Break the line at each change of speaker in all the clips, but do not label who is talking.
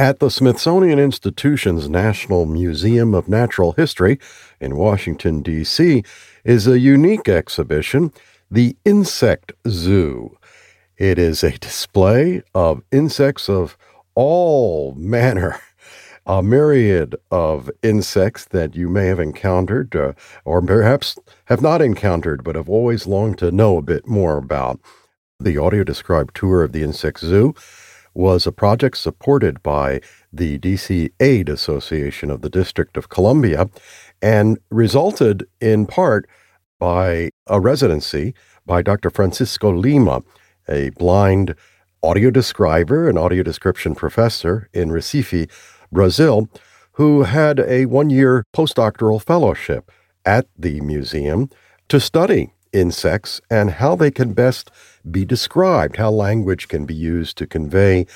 At the Smithsonian Institution's National Museum of Natural History in Washington, D.C., is a unique exhibition, the Insect Zoo. It is a display of insects of all manner, a myriad of insects that you may have encountered uh, or perhaps have not encountered but have always longed to know a bit more about. The audio described tour of the Insect Zoo was a project supported by the DC Aid Association of the District of Columbia and resulted in part by a residency by Dr. Francisco Lima, a blind audio describer and audio description professor in Recife, Brazil, who had a one year postdoctoral fellowship at the museum to study insects and how they can best be described, how language can be used to convey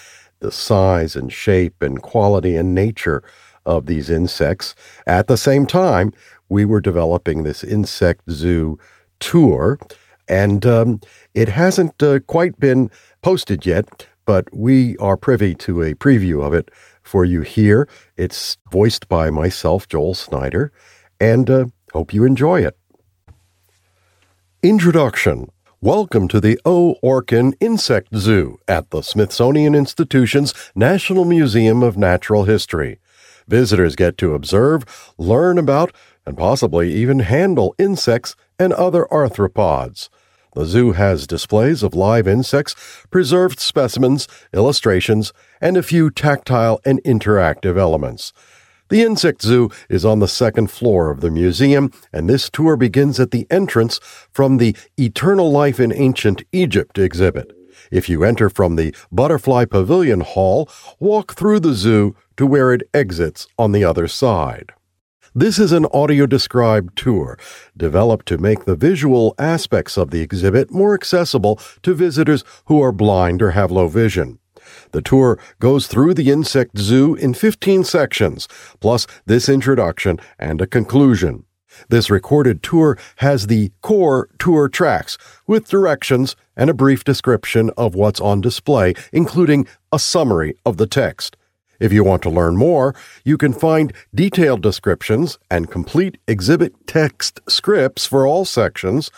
the size and shape and quality and nature of these insects. At the same time, we were developing this insect zoo tour, and um, it hasn't uh, quite been posted yet, but we are privy to a preview of it for you here. It's voiced by myself, Joel Snyder, and uh, hope you enjoy it. Introduction Welcome to the O. Orkin Insect Zoo at the Smithsonian Institution's National Museum of Natural History. Visitors get to observe, learn about, and possibly even handle insects and other arthropods. The zoo has displays of live insects, preserved specimens, illustrations, and a few tactile and interactive elements. The Insect Zoo is on the second floor of the museum, and this tour begins at the entrance from the Eternal Life in Ancient Egypt exhibit. If you enter from the Butterfly Pavilion Hall, walk through the zoo to where it exits on the other side. This is an audio described tour developed to make the visual aspects of the exhibit more accessible to visitors who are blind or have low vision. The tour goes through the insect zoo in 15 sections, plus this introduction and a conclusion. This recorded tour has the core tour tracks with directions and a brief description of what's on display, including a summary of the text. If you want to learn more, you can find detailed descriptions and complete exhibit text scripts for all sections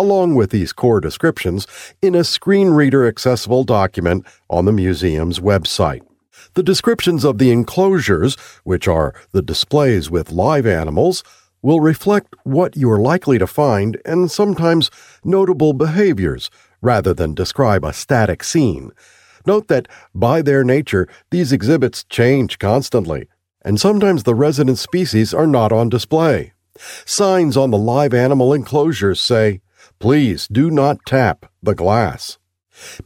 along with these core descriptions, in a screen reader accessible document on the museum's website. The descriptions of the enclosures, which are the displays with live animals, will reflect what you are likely to find and sometimes notable behaviors rather than describe a static scene. Note that by their nature, these exhibits change constantly, and sometimes the resident species are not on display. Signs on the live animal enclosures say, Please do not tap the glass.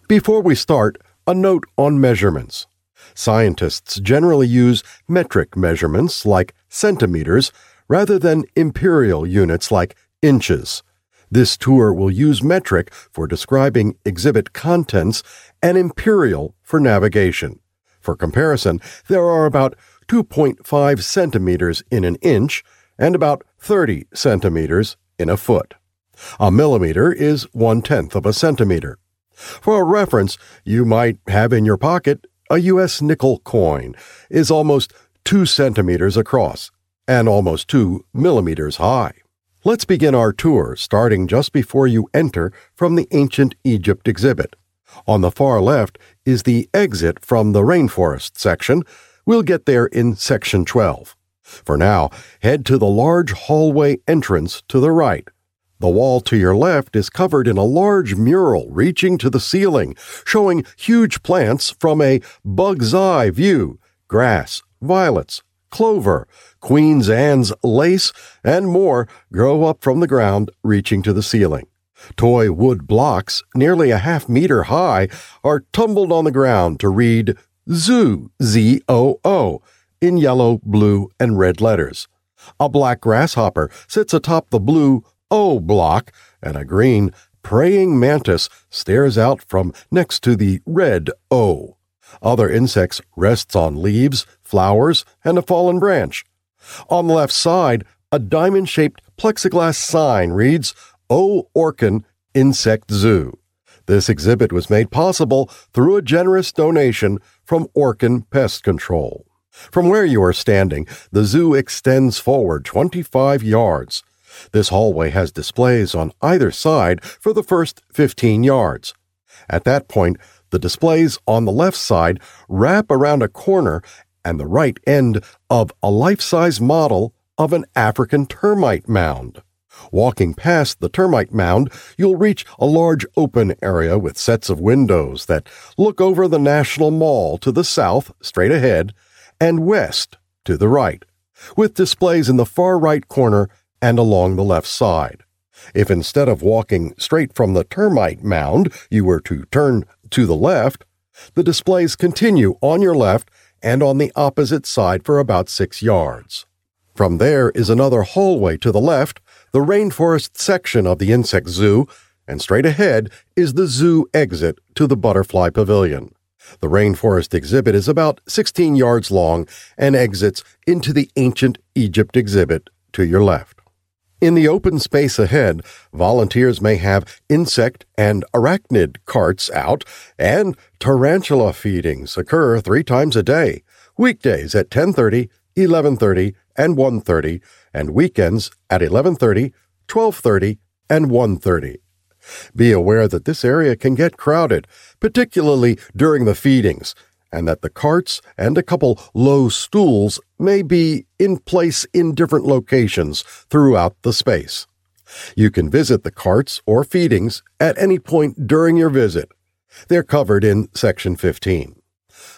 Before we start, a note on measurements. Scientists generally use metric measurements like centimeters rather than imperial units like inches. This tour will use metric for describing exhibit contents and imperial for navigation. For comparison, there are about 2.5 centimeters in an inch and about 30 centimeters in a foot. A millimeter is one tenth of a centimeter. For a reference, you might have in your pocket a U.S. nickel coin is almost two centimeters across and almost two millimeters high. Let's begin our tour starting just before you enter from the Ancient Egypt exhibit. On the far left is the exit from the rainforest section. We'll get there in section 12. For now, head to the large hallway entrance to the right. The wall to your left is covered in a large mural reaching to the ceiling, showing huge plants from a bug's eye view grass, violets, clover, Queen's Anne's lace, and more grow up from the ground, reaching to the ceiling. Toy wood blocks, nearly a half meter high, are tumbled on the ground to read Zoo, Z O O, in yellow, blue, and red letters. A black grasshopper sits atop the blue O block, and a green praying mantis stares out from next to the red O. Other insects rests on leaves, flowers, and a fallen branch. On the left side, a diamond-shaped plexiglass sign reads O. Orkin Insect Zoo. This exhibit was made possible through a generous donation from Orkin Pest Control. From where you are standing, the zoo extends forward 25 yards. This hallway has displays on either side for the first 15 yards. At that point, the displays on the left side wrap around a corner and the right end of a life size model of an African termite mound. Walking past the termite mound, you'll reach a large open area with sets of windows that look over the National Mall to the south, straight ahead, and west to the right, with displays in the far right corner and along the left side. If instead of walking straight from the termite mound you were to turn to the left, the displays continue on your left and on the opposite side for about six yards. From there is another hallway to the left, the rainforest section of the insect zoo, and straight ahead is the zoo exit to the butterfly pavilion. The rainforest exhibit is about 16 yards long and exits into the ancient Egypt exhibit to your left. In the open space ahead, volunteers may have insect and arachnid carts out, and tarantula feedings occur three times a day, weekdays at 10:30, 11:30, and 1:30, and weekends at 11:30, 12:30, and 1:30. Be aware that this area can get crowded, particularly during the feedings, and that the carts and a couple low stools may be in place in different locations throughout the space. You can visit the carts or feedings at any point during your visit. They're covered in Section 15.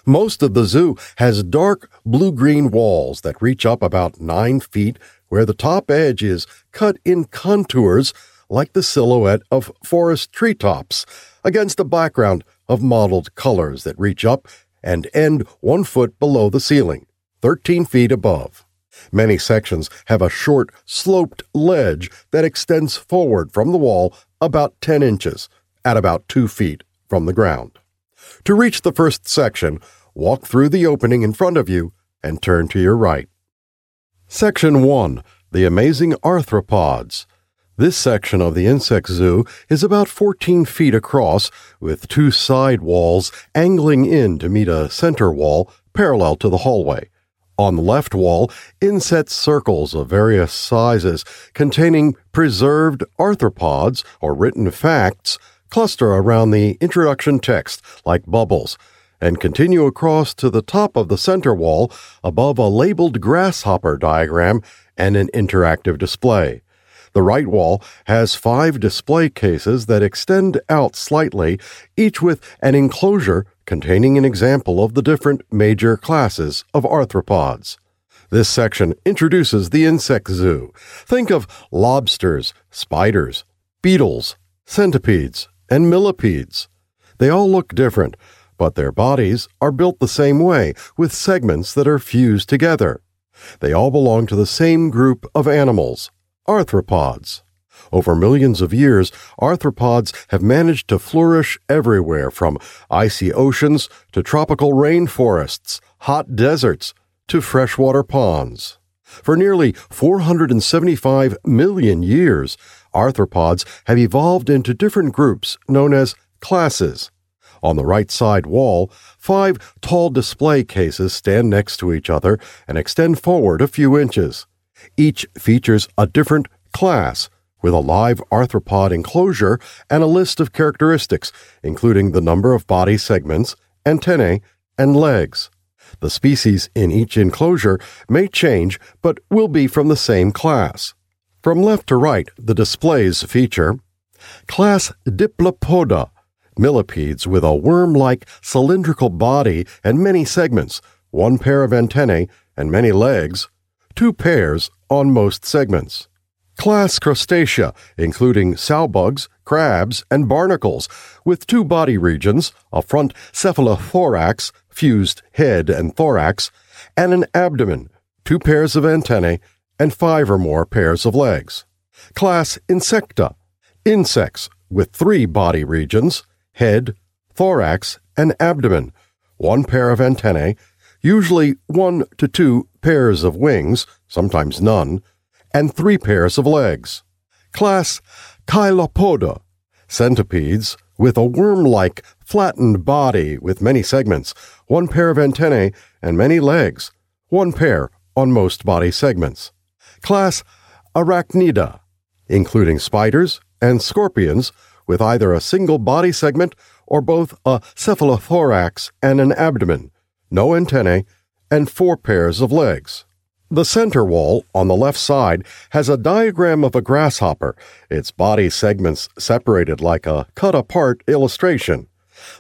Most of the zoo has dark blue green walls that reach up about nine feet, where the top edge is cut in contours like the silhouette of forest treetops against a background of mottled colors that reach up and end one foot below the ceiling, 13 feet above. Many sections have a short, sloped ledge that extends forward from the wall about 10 inches at about 2 feet from the ground. To reach the first section, walk through the opening in front of you and turn to your right. Section 1 The Amazing Arthropods. This section of the insect zoo is about 14 feet across, with two side walls angling in to meet a center wall parallel to the hallway. On the left wall, inset circles of various sizes containing preserved arthropods or written facts cluster around the introduction text like bubbles and continue across to the top of the center wall above a labeled grasshopper diagram and an interactive display. The right wall has five display cases that extend out slightly, each with an enclosure containing an example of the different major classes of arthropods. This section introduces the insect zoo. Think of lobsters, spiders, beetles, centipedes, and millipedes. They all look different, but their bodies are built the same way, with segments that are fused together. They all belong to the same group of animals, arthropods. Over millions of years, arthropods have managed to flourish everywhere from icy oceans to tropical rainforests, hot deserts, to freshwater ponds. For nearly 475 million years, arthropods have evolved into different groups known as classes. On the right side wall, five tall display cases stand next to each other and extend forward a few inches. Each features a different class with a live arthropod enclosure and a list of characteristics, including the number of body segments, antennae, and legs. The species in each enclosure may change, but will be from the same class. From left to right, the displays feature Class Diplopoda, millipedes with a worm like cylindrical body and many segments, one pair of antennae, and many legs, two pairs on most segments. Class Crustacea, including sow bugs, crabs, and barnacles, with two body regions, a front cephalothorax, fused head and thorax, and an abdomen, two pairs of antennae, and five or more pairs of legs. Class Insecta, insects with three body regions, head, thorax, and abdomen, one pair of antennae, usually one to two pairs of wings, sometimes none, and three pairs of legs. Class Chilopoda, centipedes with a worm like flattened body with many segments, one pair of antennae, and many legs, one pair on most body segments. Class Arachnida, including spiders and scorpions with either a single body segment or both a cephalothorax and an abdomen, no antennae, and four pairs of legs. The center wall on the left side has a diagram of a grasshopper, its body segments separated like a cut apart illustration.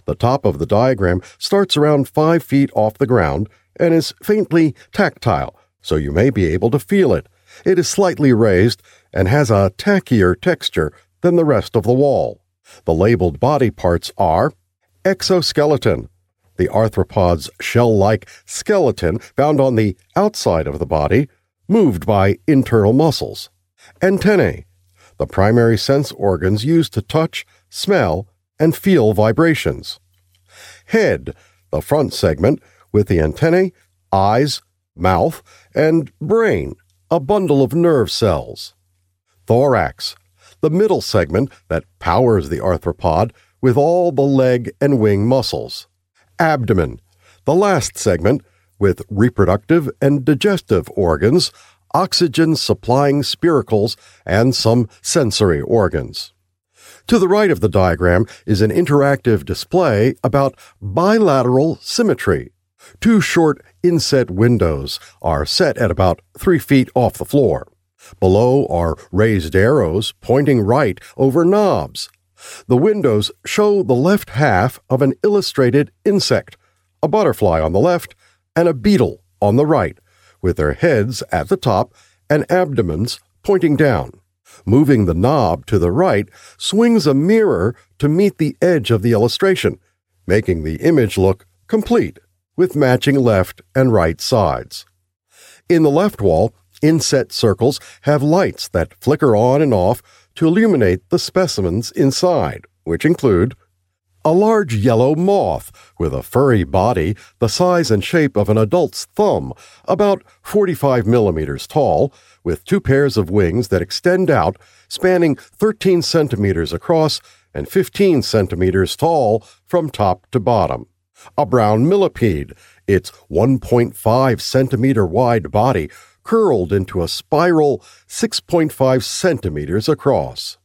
The top of the diagram starts around five feet off the ground and is faintly tactile, so you may be able to feel it. It is slightly raised and has a tackier texture than the rest of the wall. The labeled body parts are exoskeleton, the arthropod's shell like skeleton found on the outside of the body, moved by internal muscles. Antennae, the primary sense organs used to touch, smell, and feel vibrations. Head, the front segment with the antennae, eyes, mouth, and brain, a bundle of nerve cells. Thorax, the middle segment that powers the arthropod with all the leg and wing muscles abdomen, the last segment, with reproductive and digestive organs, oxygen supplying spiracles, and some sensory organs. To the right of the diagram is an interactive display about bilateral symmetry. Two short inset windows are set at about three feet off the floor. Below are raised arrows pointing right over knobs, the windows show the left half of an illustrated insect, a butterfly on the left and a beetle on the right, with their heads at the top and abdomens pointing down. Moving the knob to the right swings a mirror to meet the edge of the illustration, making the image look complete with matching left and right sides. In the left wall, inset circles have lights that flicker on and off to illuminate the specimens inside, which include a large yellow moth with a furry body the size and shape of an adult's thumb, about 45 millimeters tall, with two pairs of wings that extend out, spanning 13 centimeters across and 15 centimeters tall from top to bottom. A brown millipede, its 1.5 centimeter wide body curled into a spiral 6.5 centimeters across.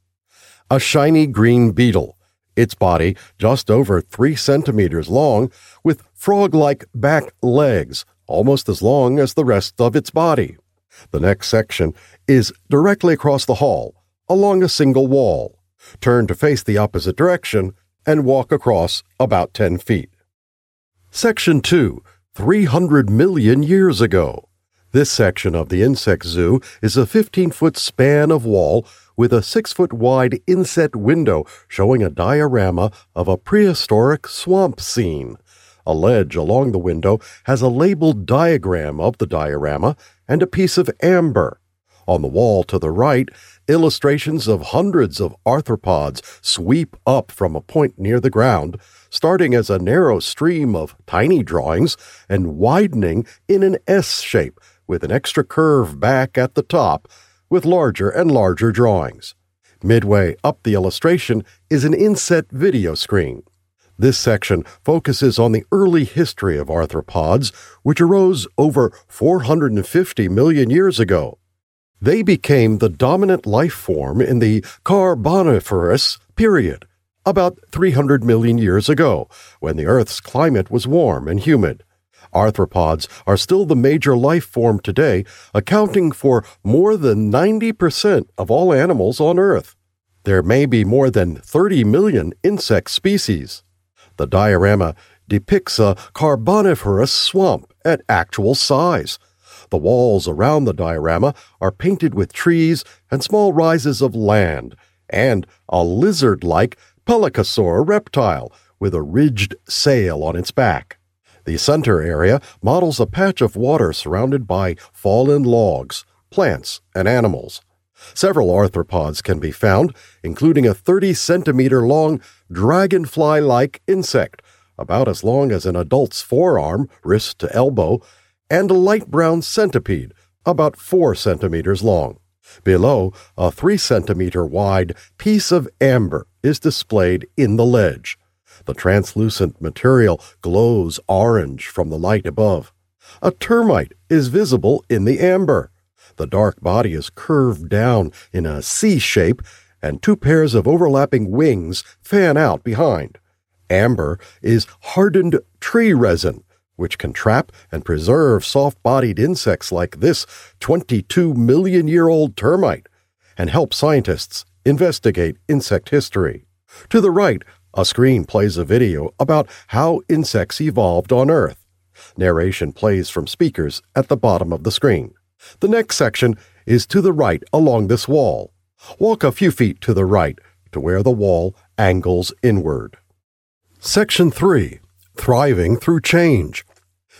A shiny green beetle, its body just over 3 centimeters long, with frog like back legs almost as long as the rest of its body. The next section is directly across the hall, along a single wall. Turn to face the opposite direction and walk across about 10 feet. Section 2 300 million years ago. This section of the insect zoo is a 15 foot span of wall with a 6 foot wide inset window showing a diorama of a prehistoric swamp scene. A ledge along the window has a labeled diagram of the diorama and a piece of amber. On the wall to the right, illustrations of hundreds of arthropods sweep up from a point near the ground, starting as a narrow stream of tiny drawings and widening in an S shape with an extra curve back at the top with larger and larger drawings. Midway up the illustration is an inset video screen. This section focuses on the early history of arthropods, which arose over 450 million years ago. They became the dominant life form in the Carboniferous period, about 300 million years ago, when the Earth's climate was warm and humid. Arthropods are still the major life form today, accounting for more than 90% of all animals on Earth. There may be more than 30 million insect species. The diorama depicts a carboniferous swamp at actual size. The walls around the diorama are painted with trees and small rises of land, and a lizard like pelycosaur reptile with a ridged sail on its back. The center area models a patch of water surrounded by fallen logs, plants, and animals. Several arthropods can be found, including a 30 centimeter long dragonfly like insect, about as long as an adult's forearm, wrist to elbow, and a light brown centipede, about 4 centimeters long. Below, a 3 centimeter wide piece of amber is displayed in the ledge. The translucent material glows orange from the light above. A termite is visible in the amber. The dark body is curved down in a C shape, and two pairs of overlapping wings fan out behind. Amber is hardened tree resin, which can trap and preserve soft bodied insects like this 22 million year old termite and help scientists investigate insect history. To the right, a screen plays a video about how insects evolved on Earth. Narration plays from speakers at the bottom of the screen. The next section is to the right along this wall. Walk a few feet to the right to where the wall angles inward. Section 3 Thriving Through Change.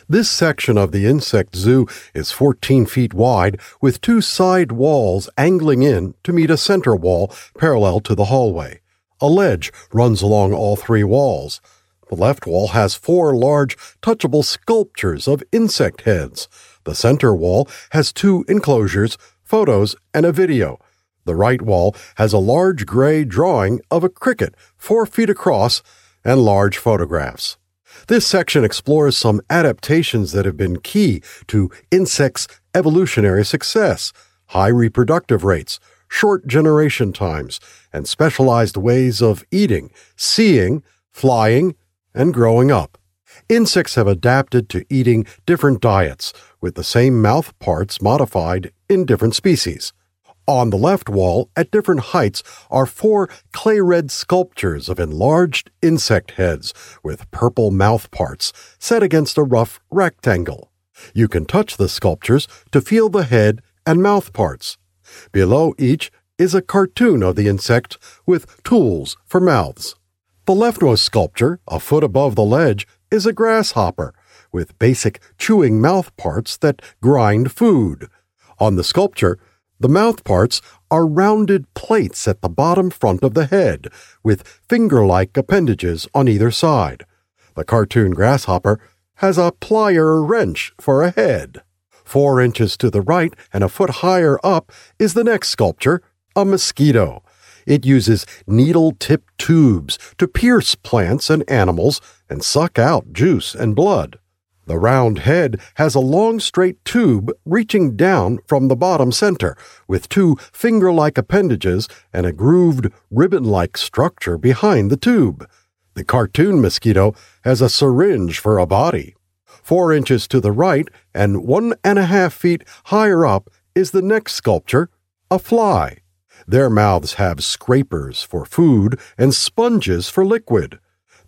This section of the insect zoo is 14 feet wide with two side walls angling in to meet a center wall parallel to the hallway. A ledge runs along all three walls. The left wall has four large, touchable sculptures of insect heads. The center wall has two enclosures, photos, and a video. The right wall has a large gray drawing of a cricket four feet across and large photographs. This section explores some adaptations that have been key to insects' evolutionary success, high reproductive rates, short generation times, and specialized ways of eating, seeing, flying, and growing up. Insects have adapted to eating different diets, with the same mouth parts modified in different species. On the left wall, at different heights, are four clay red sculptures of enlarged insect heads with purple mouth parts set against a rough rectangle. You can touch the sculptures to feel the head and mouth parts. Below each is a cartoon of the insect with tools for mouths. The leftmost sculpture, a foot above the ledge, is a grasshopper with basic chewing mouth parts that grind food. On the sculpture, the mouth parts are rounded plates at the bottom front of the head, with finger like appendages on either side. The cartoon grasshopper has a plier wrench for a head. Four inches to the right and a foot higher up is the next sculpture, a mosquito. It uses needle tipped tubes to pierce plants and animals and suck out juice and blood. The round head has a long straight tube reaching down from the bottom center, with two finger like appendages and a grooved ribbon like structure behind the tube. The cartoon mosquito has a syringe for a body. Four inches to the right and one and a half feet higher up is the next sculpture, a fly. Their mouths have scrapers for food and sponges for liquid.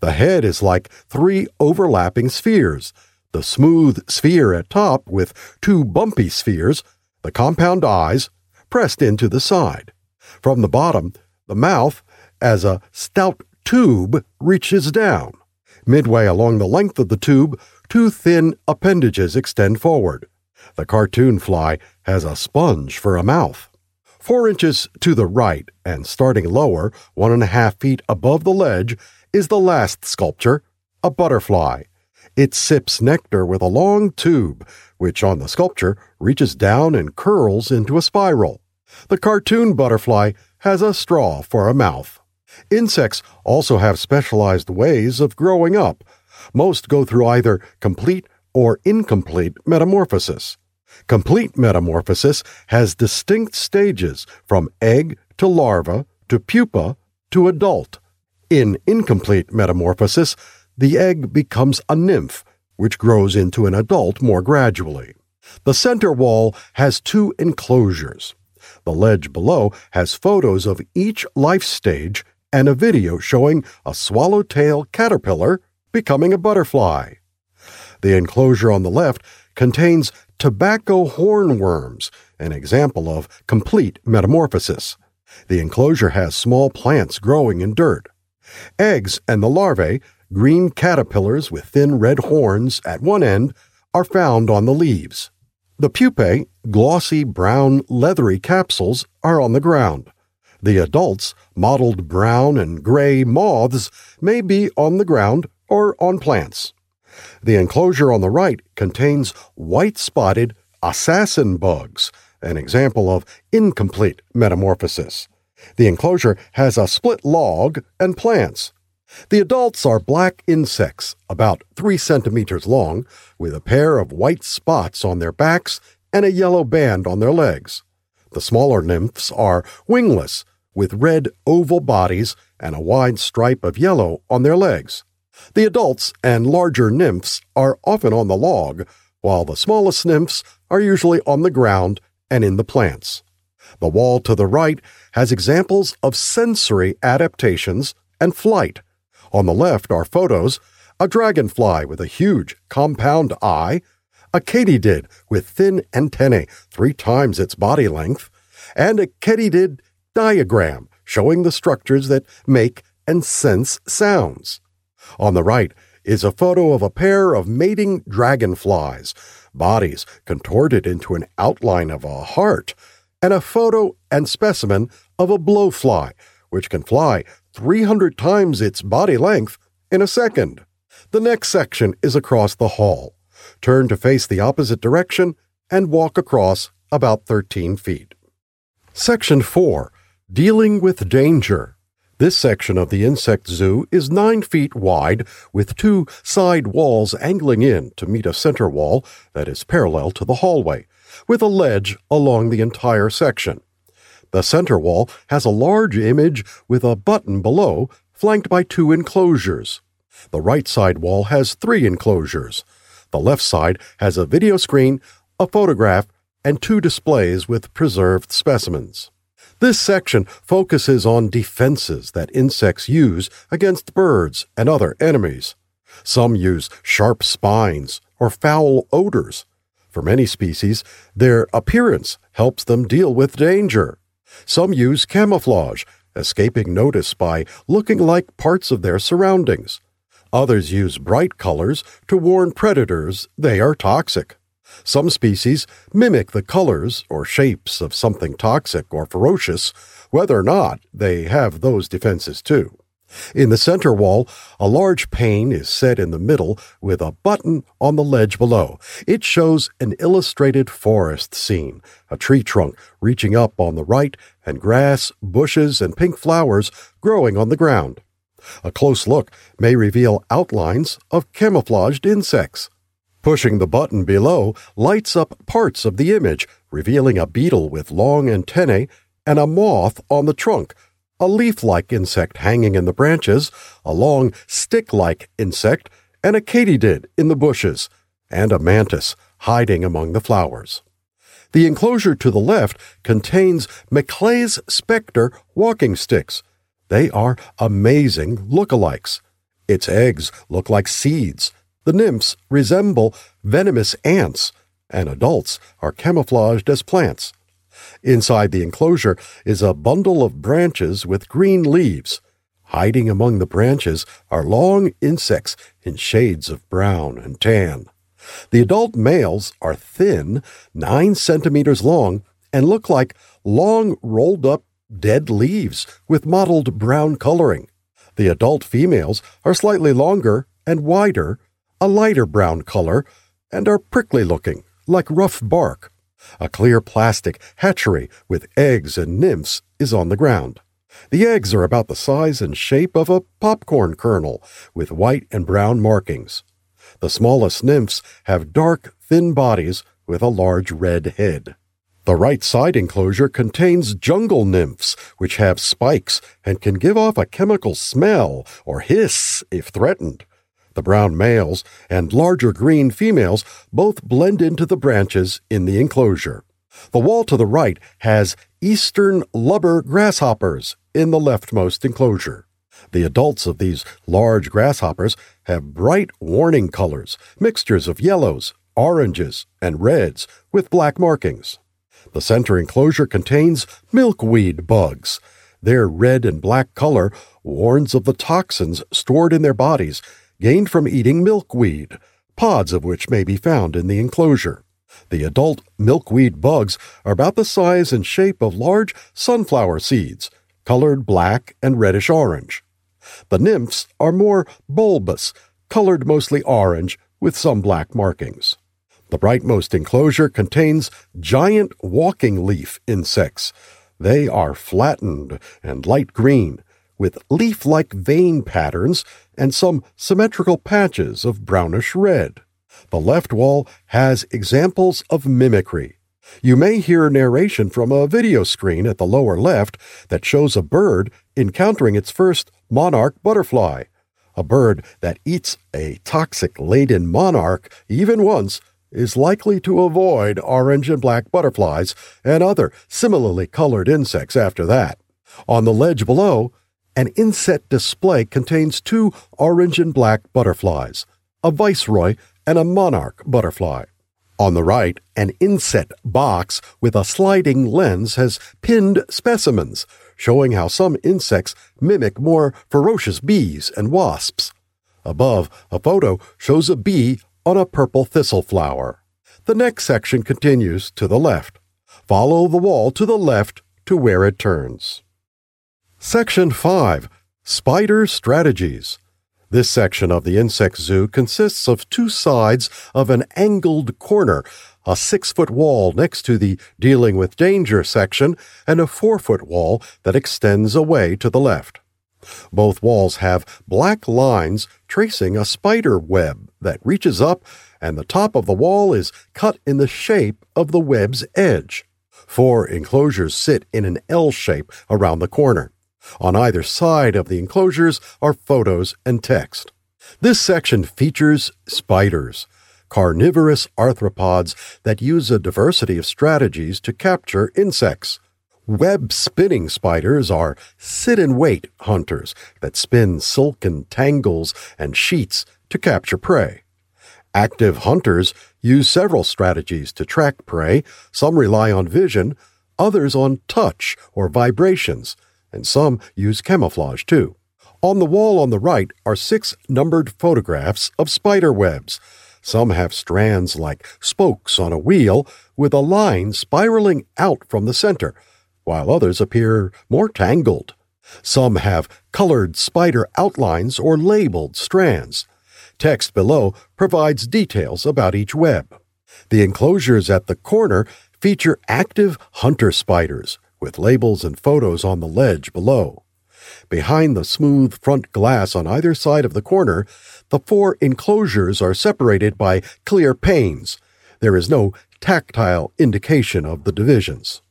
The head is like three overlapping spheres the smooth sphere at top with two bumpy spheres, the compound eyes, pressed into the side. From the bottom, the mouth, as a stout tube, reaches down. Midway along the length of the tube, two thin appendages extend forward. The cartoon fly has a sponge for a mouth. Four inches to the right, and starting lower, one and a half feet above the ledge, is the last sculpture, a butterfly. It sips nectar with a long tube, which on the sculpture reaches down and curls into a spiral. The cartoon butterfly has a straw for a mouth. Insects also have specialized ways of growing up. Most go through either complete or incomplete metamorphosis. Complete metamorphosis has distinct stages from egg to larva to pupa to adult. In incomplete metamorphosis, the egg becomes a nymph, which grows into an adult more gradually. The center wall has two enclosures. The ledge below has photos of each life stage and a video showing a swallowtail caterpillar becoming a butterfly. The enclosure on the left contains tobacco hornworms, an example of complete metamorphosis. The enclosure has small plants growing in dirt. Eggs and the larvae, green caterpillars with thin red horns at one end, are found on the leaves. The pupae, glossy brown leathery capsules, are on the ground. The adults, mottled brown and gray moths, may be on the ground or on plants. The enclosure on the right contains white spotted assassin bugs, an example of incomplete metamorphosis. The enclosure has a split log and plants. The adults are black insects, about 3 centimeters long, with a pair of white spots on their backs and a yellow band on their legs. The smaller nymphs are wingless, with red oval bodies and a wide stripe of yellow on their legs. The adults and larger nymphs are often on the log, while the smallest nymphs are usually on the ground and in the plants. The wall to the right has examples of sensory adaptations and flight. On the left are photos a dragonfly with a huge compound eye, a katydid with thin antennae three times its body length, and a katydid diagram showing the structures that make and sense sounds. On the right is a photo of a pair of mating dragonflies, bodies contorted into an outline of a heart, and a photo and specimen of a blowfly, which can fly 300 times its body length in a second. The next section is across the hall. Turn to face the opposite direction and walk across about 13 feet. Section 4 Dealing with Danger. This section of the insect zoo is 9 feet wide with two side walls angling in to meet a center wall that is parallel to the hallway, with a ledge along the entire section. The center wall has a large image with a button below, flanked by two enclosures. The right side wall has three enclosures. The left side has a video screen, a photograph, and two displays with preserved specimens. This section focuses on defenses that insects use against birds and other enemies. Some use sharp spines or foul odors. For many species, their appearance helps them deal with danger. Some use camouflage, escaping notice by looking like parts of their surroundings. Others use bright colors to warn predators they are toxic. Some species mimic the colors or shapes of something toxic or ferocious, whether or not they have those defenses too. In the center wall, a large pane is set in the middle with a button on the ledge below. It shows an illustrated forest scene, a tree trunk reaching up on the right, and grass, bushes, and pink flowers growing on the ground. A close look may reveal outlines of camouflaged insects. Pushing the button below lights up parts of the image, revealing a beetle with long antennae and a moth on the trunk, a leaf like insect hanging in the branches, a long stick like insect, and a katydid in the bushes, and a mantis hiding among the flowers. The enclosure to the left contains Macleay's Spectre walking sticks. They are amazing lookalikes. Its eggs look like seeds the nymphs resemble venomous ants, and adults are camouflaged as plants. Inside the enclosure is a bundle of branches with green leaves. Hiding among the branches are long insects in shades of brown and tan. The adult males are thin, nine centimeters long, and look like long rolled up dead leaves with mottled brown coloring. The adult females are slightly longer and wider a lighter brown color, and are prickly looking, like rough bark. A clear plastic hatchery with eggs and nymphs is on the ground. The eggs are about the size and shape of a popcorn kernel, with white and brown markings. The smallest nymphs have dark, thin bodies with a large red head. The right side enclosure contains jungle nymphs, which have spikes and can give off a chemical smell or hiss if threatened. The brown males and larger green females both blend into the branches in the enclosure. The wall to the right has eastern lubber grasshoppers in the leftmost enclosure. The adults of these large grasshoppers have bright warning colors, mixtures of yellows, oranges, and reds with black markings. The center enclosure contains milkweed bugs. Their red and black color warns of the toxins stored in their bodies gained from eating milkweed, pods of which may be found in the enclosure. The adult milkweed bugs are about the size and shape of large sunflower seeds, colored black and reddish orange. The nymphs are more bulbous, colored mostly orange with some black markings. The rightmost enclosure contains giant walking leaf insects. They are flattened and light green, with leaf like vein patterns and some symmetrical patches of brownish red. The left wall has examples of mimicry. You may hear narration from a video screen at the lower left that shows a bird encountering its first monarch butterfly. A bird that eats a toxic laden monarch even once is likely to avoid orange and black butterflies and other similarly colored insects after that. On the ledge below, an inset display contains two orange and black butterflies, a viceroy and a monarch butterfly. On the right, an inset box with a sliding lens has pinned specimens, showing how some insects mimic more ferocious bees and wasps. Above, a photo shows a bee on a purple thistle flower. The next section continues to the left. Follow the wall to the left to where it turns. Section 5 Spider Strategies. This section of the insect zoo consists of two sides of an angled corner, a six foot wall next to the dealing with danger section, and a four foot wall that extends away to the left. Both walls have black lines tracing a spider web that reaches up, and the top of the wall is cut in the shape of the web's edge. Four enclosures sit in an L shape around the corner. On either side of the enclosures are photos and text. This section features spiders, carnivorous arthropods that use a diversity of strategies to capture insects. Web spinning spiders are sit and wait hunters that spin silken tangles and sheets to capture prey. Active hunters use several strategies to track prey. Some rely on vision, others on touch or vibrations, and some use camouflage too. On the wall on the right are six numbered photographs of spider webs. Some have strands like spokes on a wheel with a line spiraling out from the center, while others appear more tangled. Some have colored spider outlines or labeled strands. Text below provides details about each web. The enclosures at the corner feature active hunter spiders, with labels and photos on the ledge below. Behind the smooth front glass on either side of the corner, the four enclosures are separated by clear panes. There is no tactile indication of the divisions.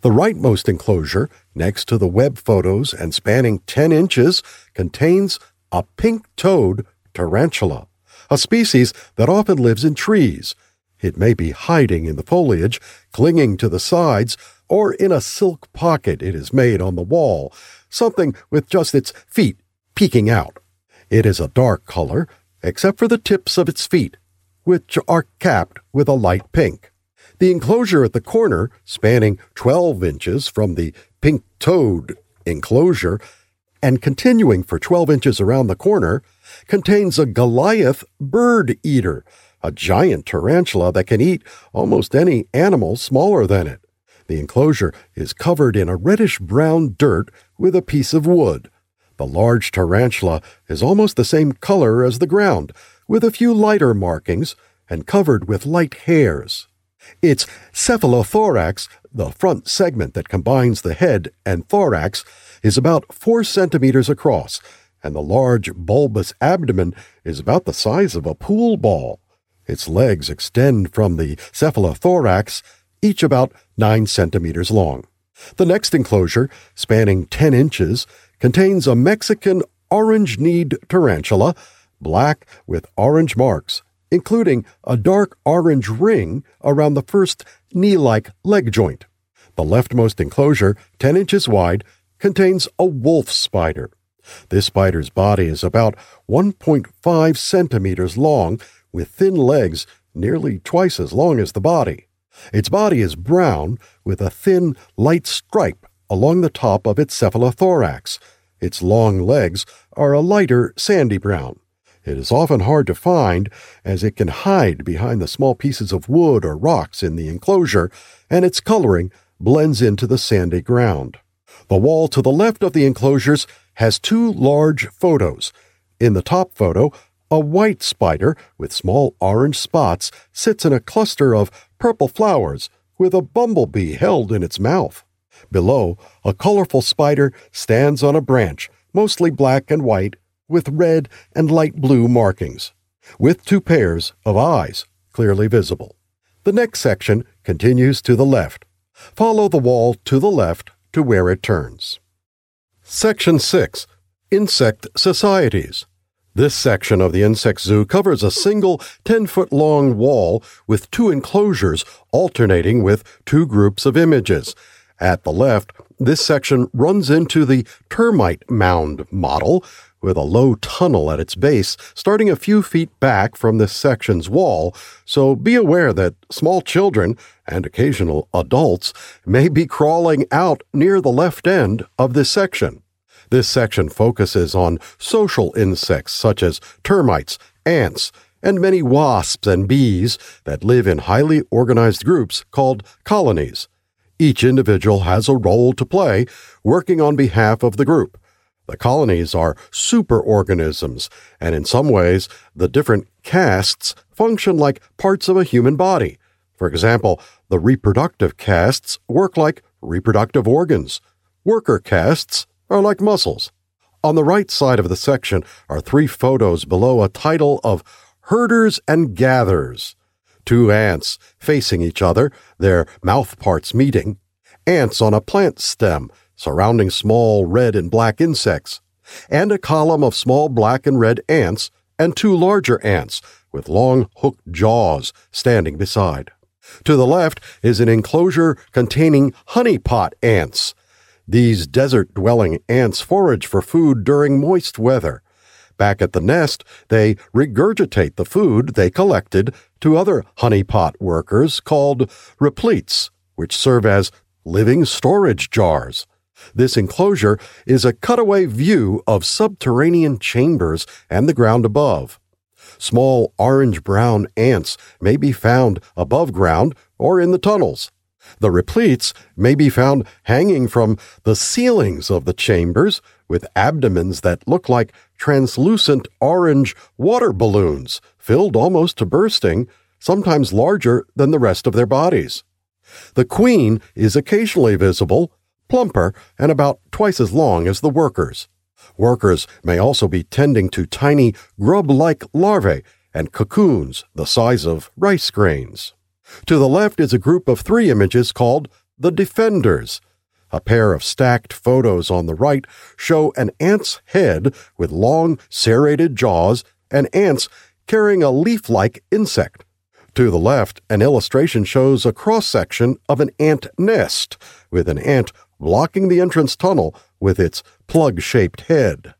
The rightmost enclosure, next to the web photos and spanning 10 inches, contains a pink toed tarantula, a species that often lives in trees. It may be hiding in the foliage, clinging to the sides, or in a silk pocket it is made on the wall, something with just its feet peeking out. It is a dark color, except for the tips of its feet, which are capped with a light pink. The enclosure at the corner, spanning 12 inches from the pink toed enclosure and continuing for 12 inches around the corner, contains a Goliath bird eater, a giant tarantula that can eat almost any animal smaller than it. The enclosure is covered in a reddish brown dirt with a piece of wood. The large tarantula is almost the same color as the ground, with a few lighter markings and covered with light hairs. Its cephalothorax, the front segment that combines the head and thorax, is about four centimeters across, and the large bulbous abdomen is about the size of a pool ball. Its legs extend from the cephalothorax each about 9 centimeters long. The next enclosure, spanning 10 inches, contains a Mexican orange kneed tarantula, black with orange marks, including a dark orange ring around the first knee like leg joint. The leftmost enclosure, 10 inches wide, contains a wolf spider. This spider's body is about 1.5 centimeters long, with thin legs nearly twice as long as the body. Its body is brown with a thin, light stripe along the top of its cephalothorax. Its long legs are a lighter, sandy brown. It is often hard to find, as it can hide behind the small pieces of wood or rocks in the enclosure, and its coloring blends into the sandy ground. The wall to the left of the enclosures has two large photos. In the top photo, a white spider with small orange spots sits in a cluster of purple flowers with a bumblebee held in its mouth. Below, a colorful spider stands on a branch mostly black and white, with red and light blue markings, with two pairs of eyes clearly visible. The next section continues to the left. Follow the wall to the left to where it turns. Section 6 Insect Societies. This section of the insect zoo covers a single 10 foot long wall with two enclosures alternating with two groups of images. At the left, this section runs into the termite mound model with a low tunnel at its base starting a few feet back from this section's wall, so be aware that small children and occasional adults may be crawling out near the left end of this section. This section focuses on social insects such as termites, ants, and many wasps and bees that live in highly organized groups called colonies. Each individual has a role to play, working on behalf of the group. The colonies are superorganisms, and in some ways, the different castes function like parts of a human body. For example, the reproductive castes work like reproductive organs. Worker castes are like muscles. On the right side of the section are three photos below a title of Herders and Gatherers. Two ants facing each other, their mouth parts meeting. Ants on a plant stem surrounding small red and black insects. And a column of small black and red ants and two larger ants with long hooked jaws standing beside. To the left is an enclosure containing honeypot ants these desert dwelling ants forage for food during moist weather. Back at the nest, they regurgitate the food they collected to other honeypot workers called repletes, which serve as living storage jars. This enclosure is a cutaway view of subterranean chambers and the ground above. Small orange brown ants may be found above ground or in the tunnels. The repletes may be found hanging from the ceilings of the chambers with abdomens that look like translucent orange water balloons filled almost to bursting, sometimes larger than the rest of their bodies. The queen is occasionally visible, plumper, and about twice as long as the workers. Workers may also be tending to tiny grub like larvae and cocoons the size of rice grains. To the left is a group of three images called the Defenders. A pair of stacked photos on the right show an ant's head with long, serrated jaws and ants carrying a leaf like insect. To the left, an illustration shows a cross section of an ant nest, with an ant blocking the entrance tunnel with its plug shaped head.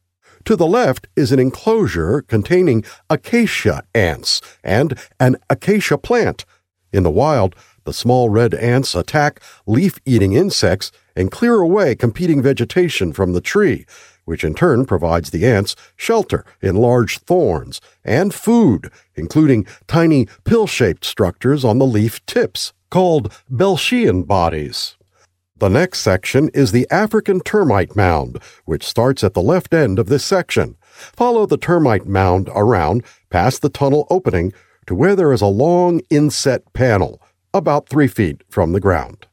To the left is an enclosure containing acacia ants and an acacia plant in the wild, the small red ants attack leaf eating insects and clear away competing vegetation from the tree, which in turn provides the ants shelter in large thorns and food, including tiny pill shaped structures on the leaf tips called Beltian bodies. The next section is the African termite mound, which starts at the left end of this section. Follow the termite mound around past the tunnel opening to where there is a long inset panel, about three feet from the ground.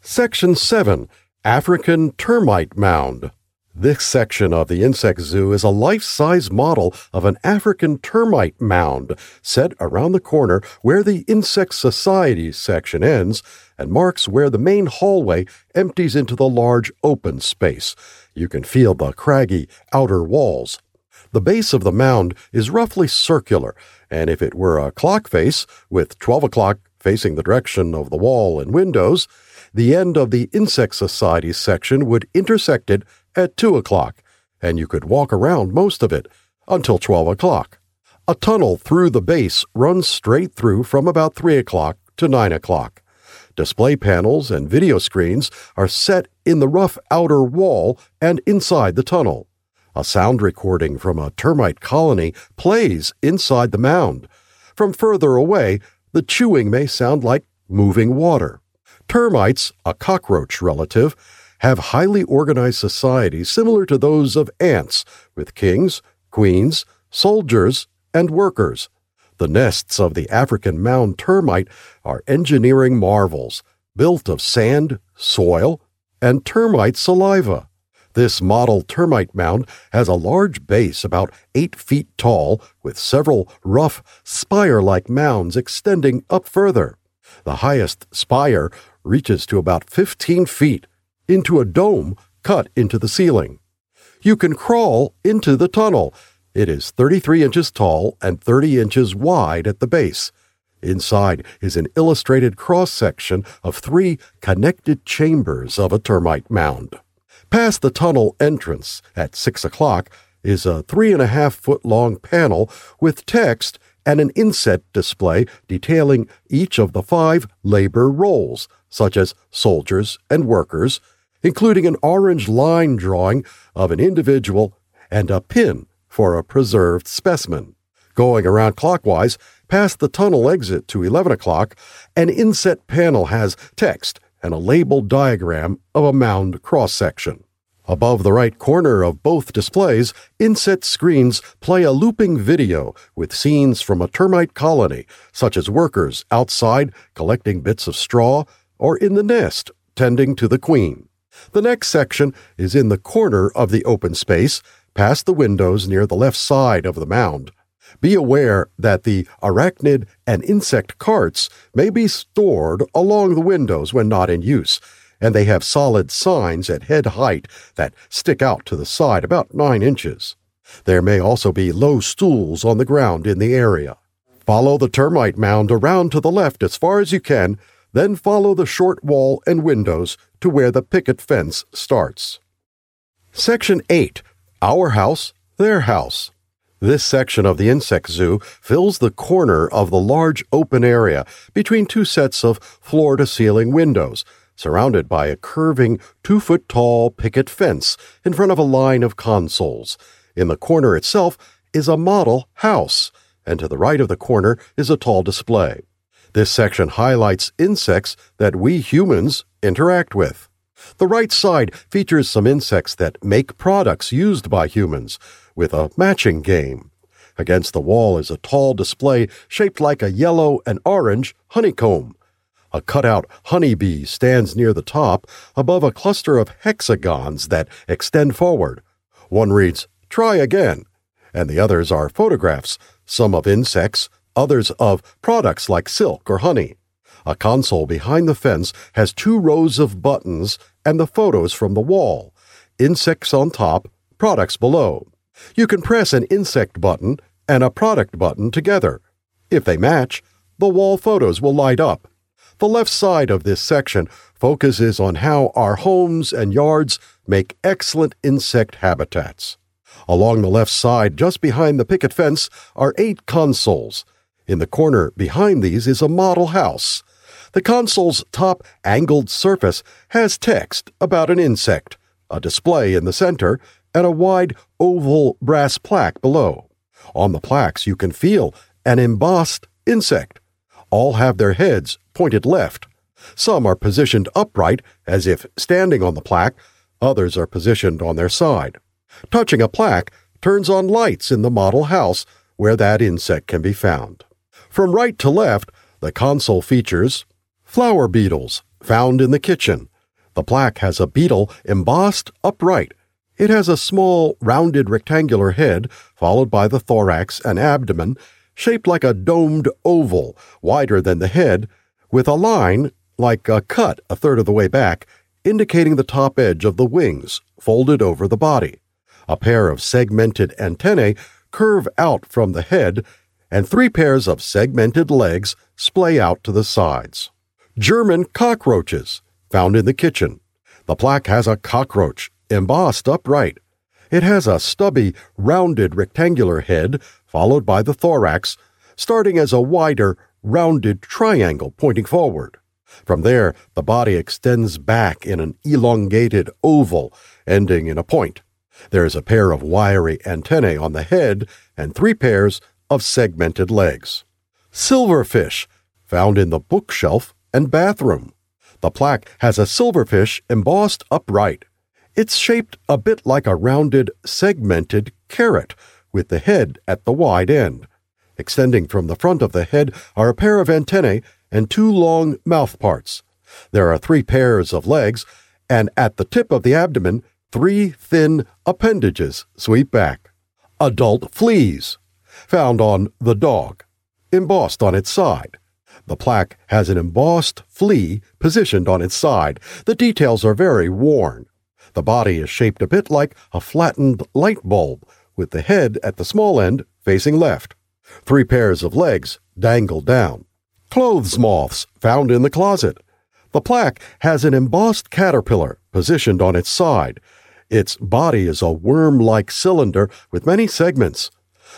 Section 7 African Termite Mound. This section of the insect zoo is a life size model of an African termite mound set around the corner where the Insect Society section ends and marks where the main hallway empties into the large open space. You can feel the craggy outer walls. The base of the mound is roughly circular and if it were a clock face, with 12 o'clock facing the direction of the wall and windows, the end of the Insect Society section would intersect it at 2 o'clock, and you could walk around most of it until 12 o'clock. A tunnel through the base runs straight through from about 3 o'clock to 9 o'clock. Display panels and video screens are set in the rough outer wall and inside the tunnel. A sound recording from a termite colony plays inside the mound. From further away, the chewing may sound like moving water. Termites, a cockroach relative, have highly organized societies similar to those of ants, with kings, queens, soldiers, and workers. The nests of the African mound termite are engineering marvels, built of sand, soil, and termite saliva. This model termite mound has a large base about eight feet tall with several rough, spire like mounds extending up further. The highest spire reaches to about 15 feet into a dome cut into the ceiling. You can crawl into the tunnel. It is 33 inches tall and 30 inches wide at the base. Inside is an illustrated cross section of three connected chambers of a termite mound. Past the tunnel entrance at 6 o'clock is a three and a half foot long panel with text and an inset display detailing each of the five labor roles, such as soldiers and workers, including an orange line drawing of an individual and a pin for a preserved specimen. Going around clockwise, past the tunnel exit to 11 o'clock, an inset panel has text and a labeled diagram of a mound cross section. Above the right corner of both displays, inset screens play a looping video with scenes from a termite colony, such as workers outside collecting bits of straw or in the nest tending to the queen. The next section is in the corner of the open space, past the windows near the left side of the mound. Be aware that the arachnid and insect carts may be stored along the windows when not in use, and they have solid signs at head height that stick out to the side about nine inches. There may also be low stools on the ground in the area. Follow the termite mound around to the left as far as you can, then follow the short wall and windows to where the picket fence starts. Section 8 Our House, Their House. This section of the insect zoo fills the corner of the large open area between two sets of floor to ceiling windows, surrounded by a curving two foot tall picket fence in front of a line of consoles. In the corner itself is a model house, and to the right of the corner is a tall display. This section highlights insects that we humans interact with. The right side features some insects that make products used by humans, with a matching game. Against the wall is a tall display shaped like a yellow and orange honeycomb. A cutout honeybee stands near the top above a cluster of hexagons that extend forward. One reads, Try again, and the others are photographs, some of insects, others of products like silk or honey. A console behind the fence has two rows of buttons and the photos from the wall, insects on top, products below. You can press an insect button and a product button together. If they match, the wall photos will light up. The left side of this section focuses on how our homes and yards make excellent insect habitats. Along the left side, just behind the picket fence, are eight consoles. In the corner behind these is a model house. The console's top angled surface has text about an insect, a display in the center, and a wide oval brass plaque below. On the plaques, you can feel an embossed insect. All have their heads pointed left. Some are positioned upright, as if standing on the plaque, others are positioned on their side. Touching a plaque turns on lights in the model house where that insect can be found. From right to left, the console features flour beetles found in the kitchen. The plaque has a beetle embossed upright it has a small, rounded rectangular head, followed by the thorax and abdomen, shaped like a domed oval, wider than the head, with a line, like a cut a third of the way back, indicating the top edge of the wings, folded over the body. A pair of segmented antennae curve out from the head, and three pairs of segmented legs splay out to the sides. German cockroaches, found in the kitchen. The plaque has a cockroach embossed upright. It has a stubby, rounded rectangular head, followed by the thorax, starting as a wider, rounded triangle pointing forward. From there, the body extends back in an elongated oval, ending in a point. There is a pair of wiry antennae on the head and three pairs of segmented legs. Silverfish, found in the bookshelf and bathroom. The plaque has a silverfish embossed upright. It's shaped a bit like a rounded, segmented carrot, with the head at the wide end. Extending from the front of the head are a pair of antennae and two long mouth parts. There are three pairs of legs, and at the tip of the abdomen, Three thin appendages sweep back. Adult fleas, found on the dog, embossed on its side. The plaque has an embossed flea positioned on its side. The details are very worn. The body is shaped a bit like a flattened light bulb, with the head at the small end facing left. Three pairs of legs dangle down. Clothes moths found in the closet. The plaque has an embossed caterpillar positioned on its side. Its body is a worm like cylinder with many segments.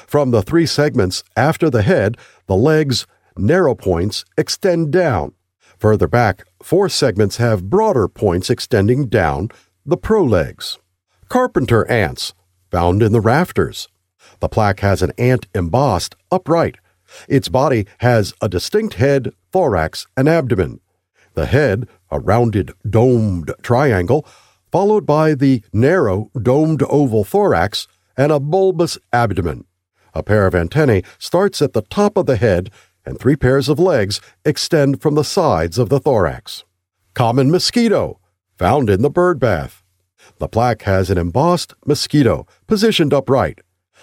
From the three segments after the head, the legs' narrow points extend down. Further back, four segments have broader points extending down, the prolegs. Carpenter ants, found in the rafters. The plaque has an ant embossed upright. Its body has a distinct head, thorax, and abdomen. The head, a rounded, domed triangle, followed by the narrow, domed oval thorax and a bulbous abdomen. A pair of antennae starts at the top of the head, and three pairs of legs extend from the sides of the thorax. Common mosquito, found in the bird bath. The plaque has an embossed mosquito positioned upright.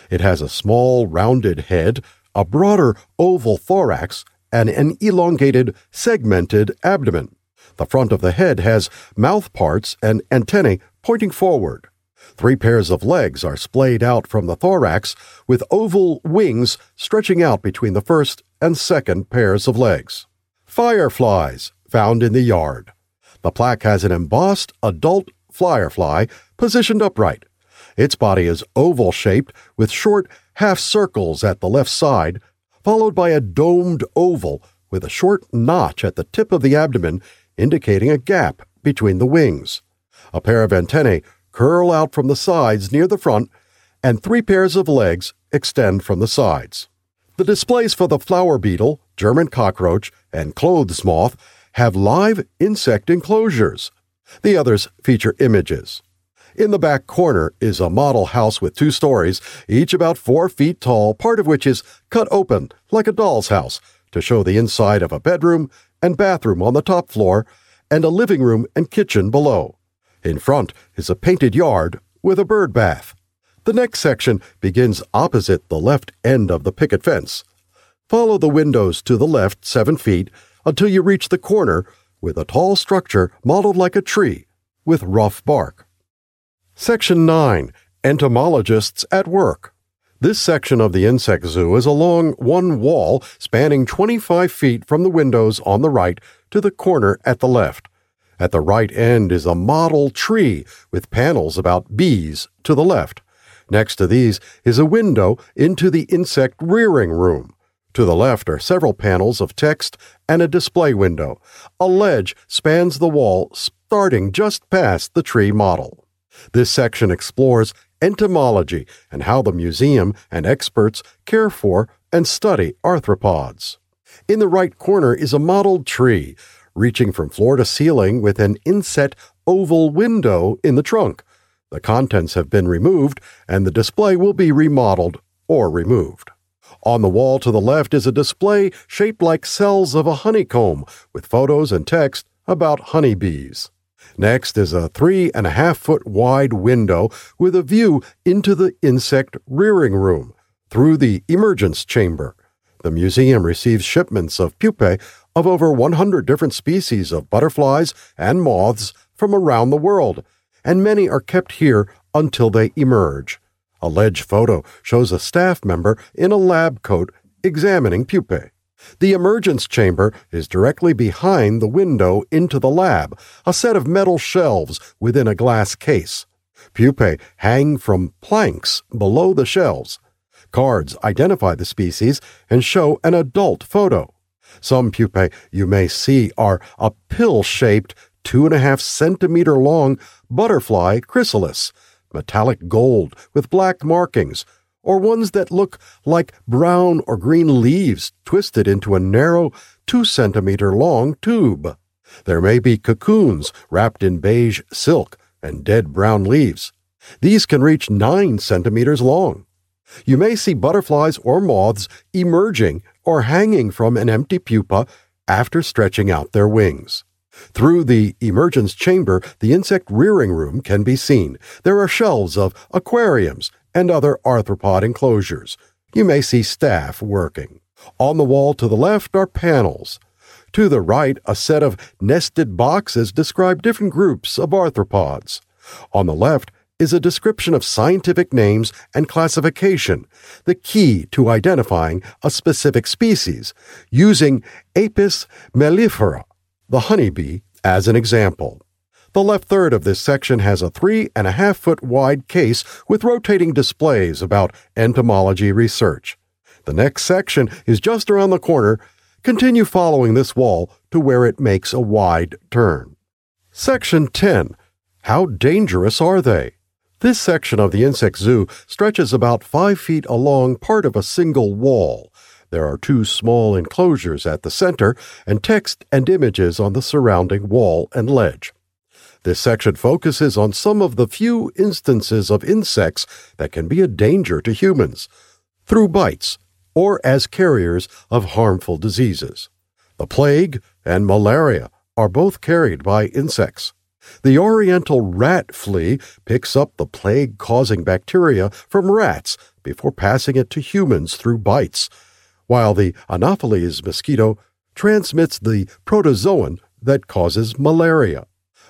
It has a small, rounded head, a broader oval thorax, and an elongated, segmented abdomen. The front of the head has mouth parts and antennae pointing forward. Three pairs of legs are splayed out from the thorax, with oval wings stretching out between the first and second pairs of legs. Fireflies, found in the yard. The plaque has an embossed adult firefly positioned upright. Its body is oval shaped with short half circles at the left side, followed by a domed oval with a short notch at the tip of the abdomen indicating a gap between the wings. A pair of antennae curl out from the sides near the front, and three pairs of legs extend from the sides. The displays for the flour beetle, German cockroach, and clothes moth have live insect enclosures. The others feature images. In the back corner is a model house with two stories, each about four feet tall, part of which is cut open like a doll's house to show the inside of a bedroom and bathroom on the top floor and a living room and kitchen below. In front is a painted yard with a bird bath. The next section begins opposite the left end of the picket fence. Follow the windows to the left seven feet until you reach the corner with a tall structure modeled like a tree with rough bark. Section 9 Entomologists at Work. This section of the insect zoo is along one wall spanning 25 feet from the windows on the right to the corner at the left. At the right end is a model tree with panels about bees to the left. Next to these is a window into the insect rearing room. To the left are several panels of text and a display window. A ledge spans the wall starting just past the tree model. This section explores entomology and how the museum and experts care for and study arthropods. In the right corner is a modeled tree reaching from floor to ceiling with an inset oval window in the trunk. The contents have been removed, and the display will be remodeled or removed. On the wall to the left is a display shaped like cells of a honeycomb with photos and text about honeybees. Next is a three and a half foot wide window with a view into the insect rearing room through the emergence chamber. The museum receives shipments of pupae of over 100 different species of butterflies and moths from around the world, and many are kept here until they emerge. A ledge photo shows a staff member in a lab coat examining pupae. The emergence chamber is directly behind the window into the lab, a set of metal shelves within a glass case. Pupae hang from planks below the shelves. Cards identify the species and show an adult photo. Some pupae you may see are a pill shaped, two and a half centimeter long butterfly chrysalis, metallic gold with black markings, or ones that look like brown or green leaves twisted into a narrow, two centimeter long tube. There may be cocoons wrapped in beige silk and dead brown leaves. These can reach nine centimeters long. You may see butterflies or moths emerging or hanging from an empty pupa after stretching out their wings. Through the emergence chamber, the insect rearing room can be seen. There are shelves of aquariums and other arthropod enclosures. You may see staff working. On the wall to the left are panels. To the right, a set of nested boxes describe different groups of arthropods. On the left is a description of scientific names and classification, the key to identifying a specific species, using Apis mellifera, the honeybee, as an example. The left third of this section has a three and a half foot wide case with rotating displays about entomology research. The next section is just around the corner. Continue following this wall to where it makes a wide turn. Section 10 How dangerous are they? This section of the insect zoo stretches about five feet along part of a single wall. There are two small enclosures at the center and text and images on the surrounding wall and ledge. This section focuses on some of the few instances of insects that can be a danger to humans through bites or as carriers of harmful diseases. The plague and malaria are both carried by insects. The oriental rat flea picks up the plague causing bacteria from rats before passing it to humans through bites, while the Anopheles mosquito transmits the protozoan that causes malaria.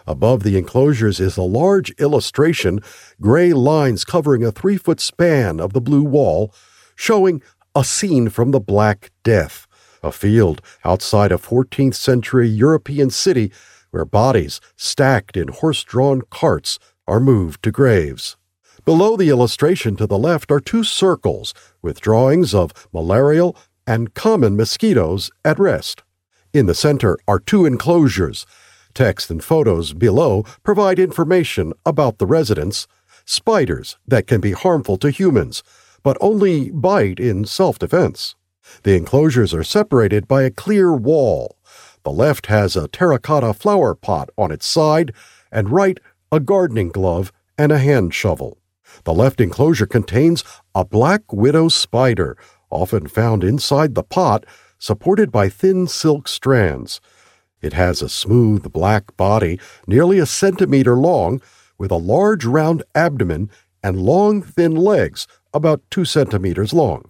Above the enclosures is a large illustration, gray lines covering a three foot span of the blue wall, showing a scene from the Black Death, a field outside a 14th century European city where bodies stacked in horse drawn carts are moved to graves. Below the illustration to the left are two circles with drawings of malarial and common mosquitoes at rest. In the center are two enclosures Text and photos below provide information about the residents, spiders that can be harmful to humans, but only bite in self defense. The enclosures are separated by a clear wall. The left has a terracotta flower pot on its side, and right a gardening glove and a hand shovel. The left enclosure contains a black widow spider, often found inside the pot, supported by thin silk strands. It has a smooth black body, nearly a centimeter long, with a large round abdomen and long thin legs, about two centimeters long.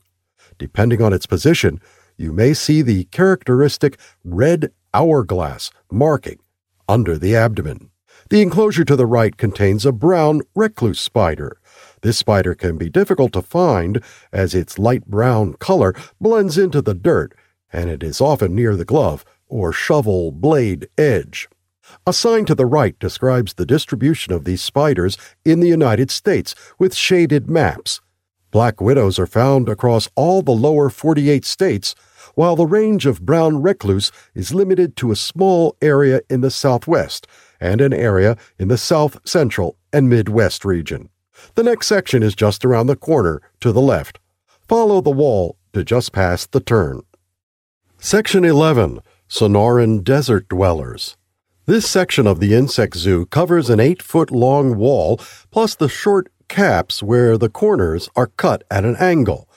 Depending on its position, you may see the characteristic red hourglass marking under the abdomen. The enclosure to the right contains a brown recluse spider. This spider can be difficult to find as its light brown color blends into the dirt, and it is often near the glove or shovel blade edge. A sign to the right describes the distribution of these spiders in the United States with shaded maps. Black widows are found across all the lower 48 states, while the range of brown recluse is limited to a small area in the southwest and an area in the south central and midwest region. The next section is just around the corner to the left. Follow the wall to just past the turn. Section 11 Sonoran desert dwellers. This section of the insect zoo covers an eight foot long wall plus the short caps where the corners are cut at an angle.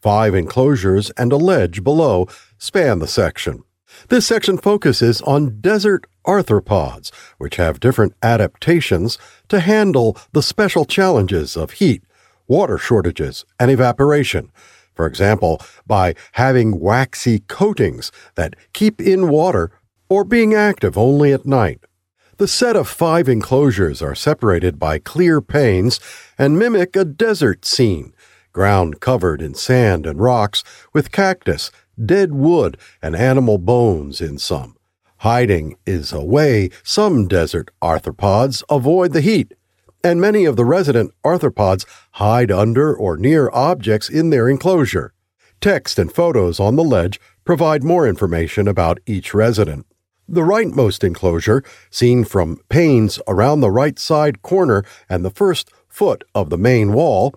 Five enclosures and a ledge below span the section. This section focuses on desert arthropods, which have different adaptations to handle the special challenges of heat, water shortages, and evaporation, for example, by having waxy coatings that keep in water or being active only at night. The set of five enclosures are separated by clear panes and mimic a desert scene, ground covered in sand and rocks, with cactus, dead wood, and animal bones in some. Hiding is a way some desert arthropods avoid the heat and many of the resident arthropods hide under or near objects in their enclosure. Text and photos on the ledge provide more information about each resident. The rightmost enclosure, seen from panes around the right side corner and the first foot of the main wall,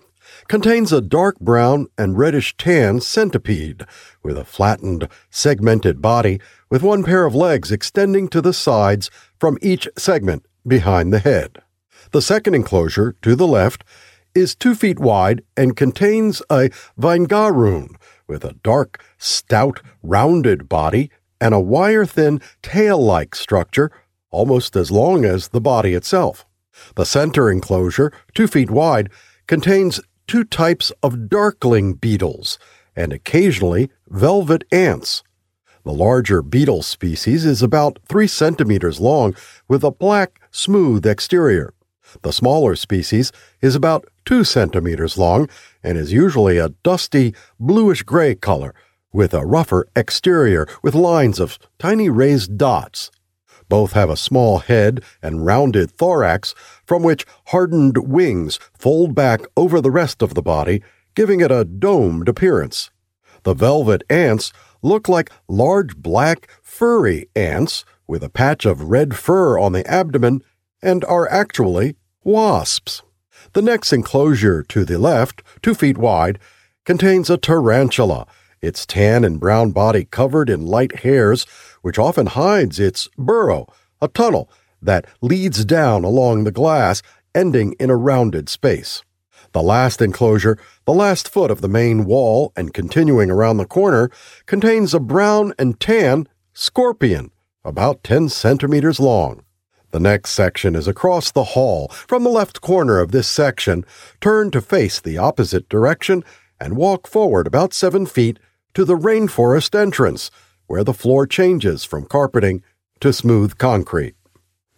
contains a dark brown and reddish tan centipede with a flattened, segmented body with one pair of legs extending to the sides from each segment behind the head. The second enclosure, to the left, is two feet wide and contains a vinegaroon with a dark, stout, rounded body and a wire thin, tail like structure almost as long as the body itself. The center enclosure, two feet wide, contains two types of darkling beetles and occasionally velvet ants. The larger beetle species is about three centimeters long with a black, smooth exterior. The smaller species is about two centimeters long and is usually a dusty, bluish gray color with a rougher exterior with lines of tiny raised dots. Both have a small head and rounded thorax from which hardened wings fold back over the rest of the body, giving it a domed appearance. The velvet ants look like large black furry ants with a patch of red fur on the abdomen and are actually wasps. The next enclosure to the left, two feet wide, contains a tarantula, its tan and brown body covered in light hairs, which often hides its burrow, a tunnel that leads down along the glass, ending in a rounded space. The last enclosure, the last foot of the main wall and continuing around the corner, contains a brown and tan scorpion, about 10 centimeters long. The next section is across the hall. From the left corner of this section, turn to face the opposite direction and walk forward about seven feet to the rainforest entrance, where the floor changes from carpeting to smooth concrete.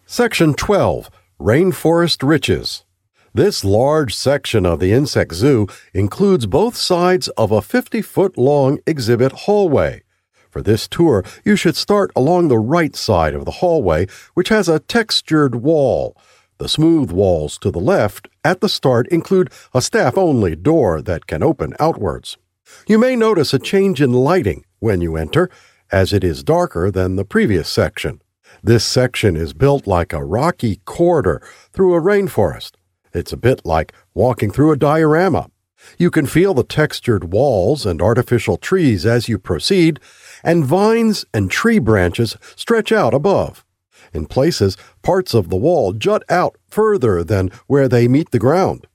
Section 12 Rainforest Riches. This large section of the insect zoo includes both sides of a 50 foot long exhibit hallway. For this tour, you should start along the right side of the hallway, which has a textured wall. The smooth walls to the left at the start include a staff only door that can open outwards. You may notice a change in lighting when you enter, as it is darker than the previous section. This section is built like a rocky corridor through a rainforest. It's a bit like walking through a diorama. You can feel the textured walls and artificial trees as you proceed, and vines and tree branches stretch out above. In places, parts of the wall jut out further than where they meet the ground.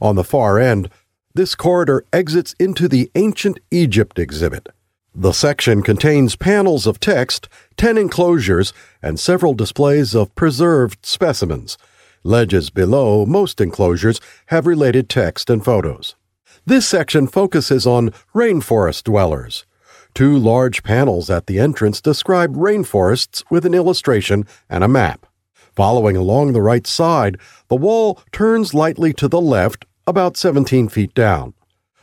On the far end, this corridor exits into the Ancient Egypt exhibit. The section contains panels of text, 10 enclosures, and several displays of preserved specimens. Ledges below most enclosures have related text and photos. This section focuses on rainforest dwellers. Two large panels at the entrance describe rainforests with an illustration and a map. Following along the right side, the wall turns lightly to the left, about 17 feet down.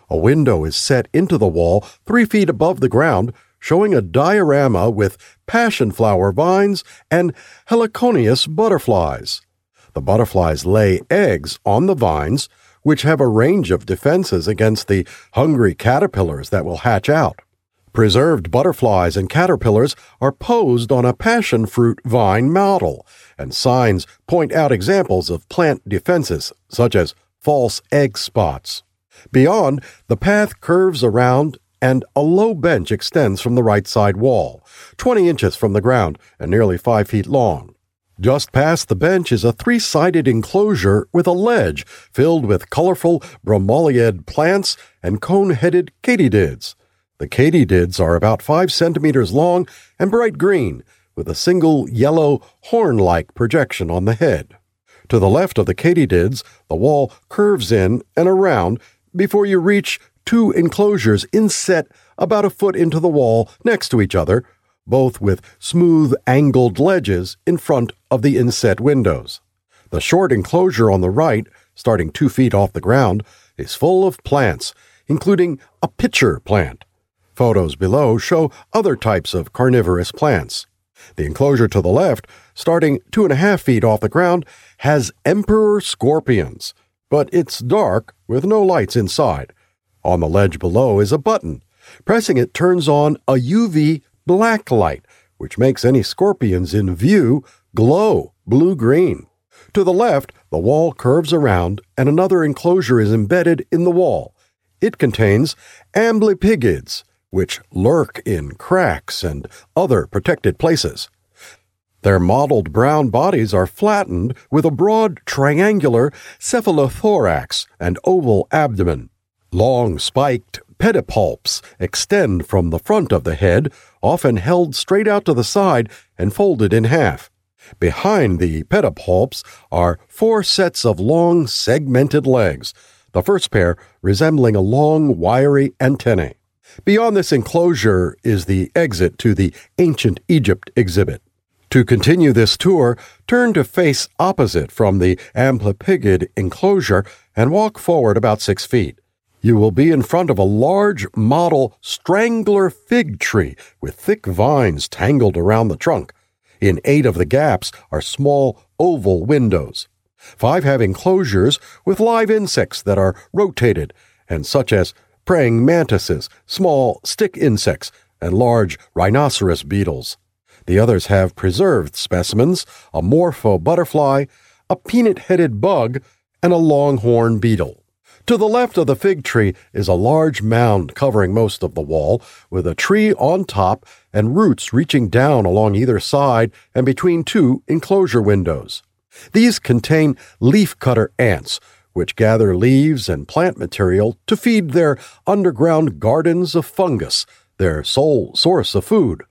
A window is set into the wall three feet above the ground, showing a diorama with passion flower vines and heliconius butterflies. The butterflies lay eggs on the vines, which have a range of defenses against the hungry caterpillars that will hatch out. Preserved butterflies and caterpillars are posed on a passion fruit vine model, and signs point out examples of plant defenses, such as false egg spots. Beyond, the path curves around and a low bench extends from the right side wall, 20 inches from the ground and nearly 5 feet long. Just past the bench is a three sided enclosure with a ledge filled with colorful bromeliad plants and cone headed katydids. The katydids are about five centimeters long and bright green, with a single yellow horn like projection on the head. To the left of the katydids, the wall curves in and around before you reach two enclosures inset about a foot into the wall next to each other both with smooth angled ledges in front of the inset windows. The short enclosure on the right, starting two feet off the ground, is full of plants, including a pitcher plant. Photos below show other types of carnivorous plants. The enclosure to the left, starting two and a half feet off the ground, has emperor scorpions, but it's dark with no lights inside. On the ledge below is a button. Pressing it turns on a UV black light, which makes any scorpions in view glow blue green. To the left, the wall curves around and another enclosure is embedded in the wall. It contains amblypygids, which lurk in cracks and other protected places. Their mottled brown bodies are flattened with a broad triangular cephalothorax and oval abdomen. Long spiked pedipalps extend from the front of the head, often held straight out to the side and folded in half. Behind the pedipalps are four sets of long, segmented legs, the first pair resembling a long, wiry antennae. Beyond this enclosure is the exit to the Ancient Egypt exhibit. To continue this tour, turn to face opposite from the Amblypygid enclosure and walk forward about six feet. You will be in front of a large model strangler fig tree with thick vines tangled around the trunk. In eight of the gaps are small oval windows. Five have enclosures with live insects that are rotated, and such as praying mantises, small stick insects, and large rhinoceros beetles. The others have preserved specimens, a morpho butterfly, a peanut headed bug, and a longhorn beetle. To the left of the fig tree is a large mound covering most of the wall, with a tree on top and roots reaching down along either side and between two enclosure windows. These contain leafcutter ants, which gather leaves and plant material to feed their underground gardens of fungus, their sole source of food.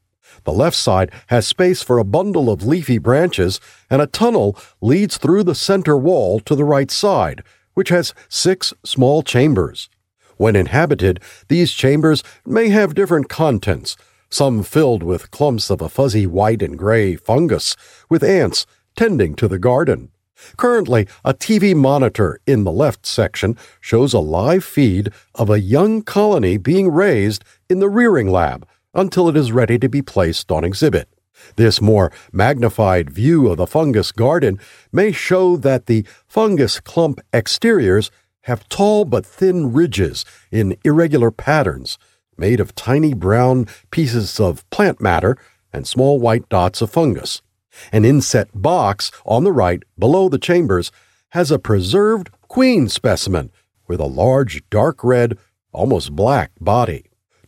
The left side has space for a bundle of leafy branches, and a tunnel leads through the center wall to the right side, which has six small chambers. When inhabited, these chambers may have different contents, some filled with clumps of a fuzzy white and gray fungus, with ants tending to the garden. Currently, a TV monitor in the left section shows a live feed of a young colony being raised in the rearing lab until it is ready to be placed on exhibit. This more magnified view of the fungus garden may show that the fungus clump exteriors have tall but thin ridges in irregular patterns, made of tiny brown pieces of plant matter and small white dots of fungus. An inset box on the right, below the chambers, has a preserved queen specimen with a large dark red, almost black body.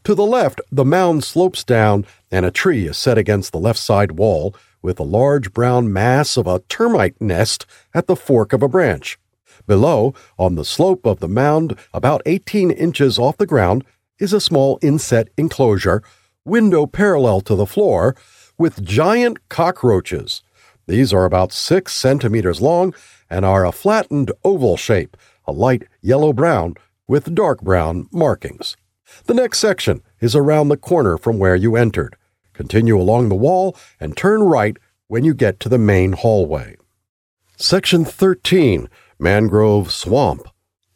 To the left, the mound slopes down, and a tree is set against the left side wall with a large brown mass of a termite nest at the fork of a branch. Below, on the slope of the mound, about 18 inches off the ground, is a small inset enclosure, window parallel to the floor, with giant cockroaches. These are about six centimeters long and are a flattened oval shape, a light yellow brown with dark brown markings. The next section is around the corner from where you entered. Continue along the wall and turn right when you get to the main hallway. Section 13 Mangrove Swamp.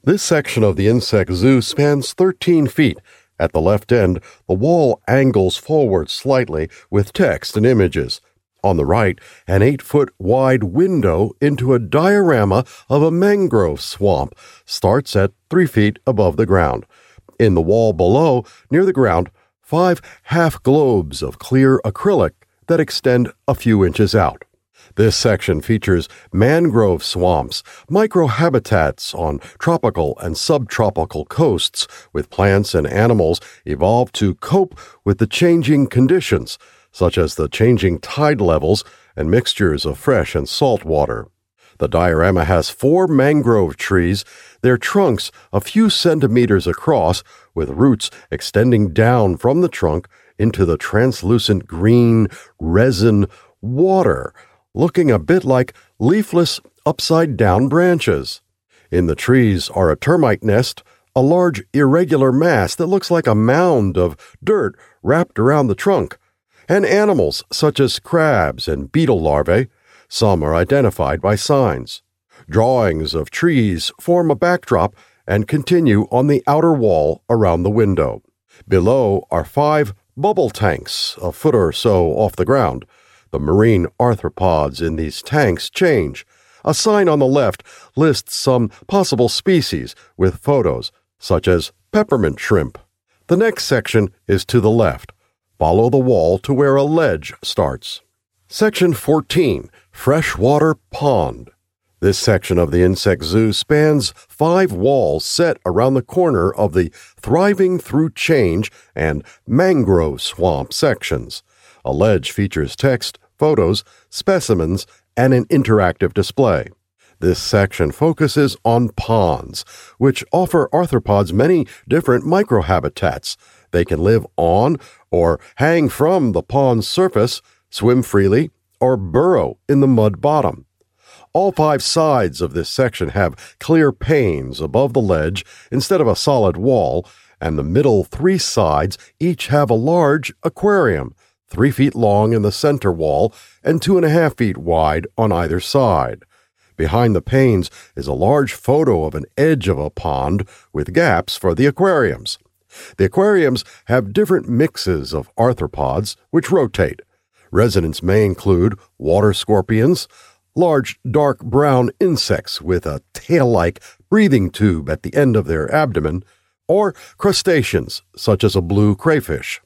This section of the insect zoo spans 13 feet. At the left end, the wall angles forward slightly with text and images. On the right, an eight foot wide window into a diorama of a mangrove swamp starts at three feet above the ground. In the wall below, near the ground, five half globes of clear acrylic that extend a few inches out. This section features mangrove swamps, microhabitats on tropical and subtropical coasts, with plants and animals evolved to cope with the changing conditions, such as the changing tide levels and mixtures of fresh and salt water. The diorama has four mangrove trees, their trunks a few centimeters across, with roots extending down from the trunk into the translucent green resin water, looking a bit like leafless upside down branches. In the trees are a termite nest, a large irregular mass that looks like a mound of dirt wrapped around the trunk, and animals such as crabs and beetle larvae some are identified by signs. Drawings of trees form a backdrop and continue on the outer wall around the window. Below are five bubble tanks, a foot or so off the ground. The marine arthropods in these tanks change. A sign on the left lists some possible species with photos, such as peppermint shrimp. The next section is to the left. Follow the wall to where a ledge starts. Section 14 Freshwater Pond. This section of the insect zoo spans five walls set around the corner of the Thriving Through Change and Mangrove Swamp sections. A ledge features text, photos, specimens, and an interactive display. This section focuses on ponds, which offer arthropods many different microhabitats. They can live on or hang from the pond's surface, swim freely, or burrow in the mud bottom. All five sides of this section have clear panes above the ledge instead of a solid wall, and the middle three sides each have a large aquarium, three feet long in the center wall and two and a half feet wide on either side. Behind the panes is a large photo of an edge of a pond with gaps for the aquariums. The aquariums have different mixes of arthropods which rotate. Residents may include water scorpions, large dark brown insects with a tail like breathing tube at the end of their abdomen, or crustaceans such as a blue crayfish.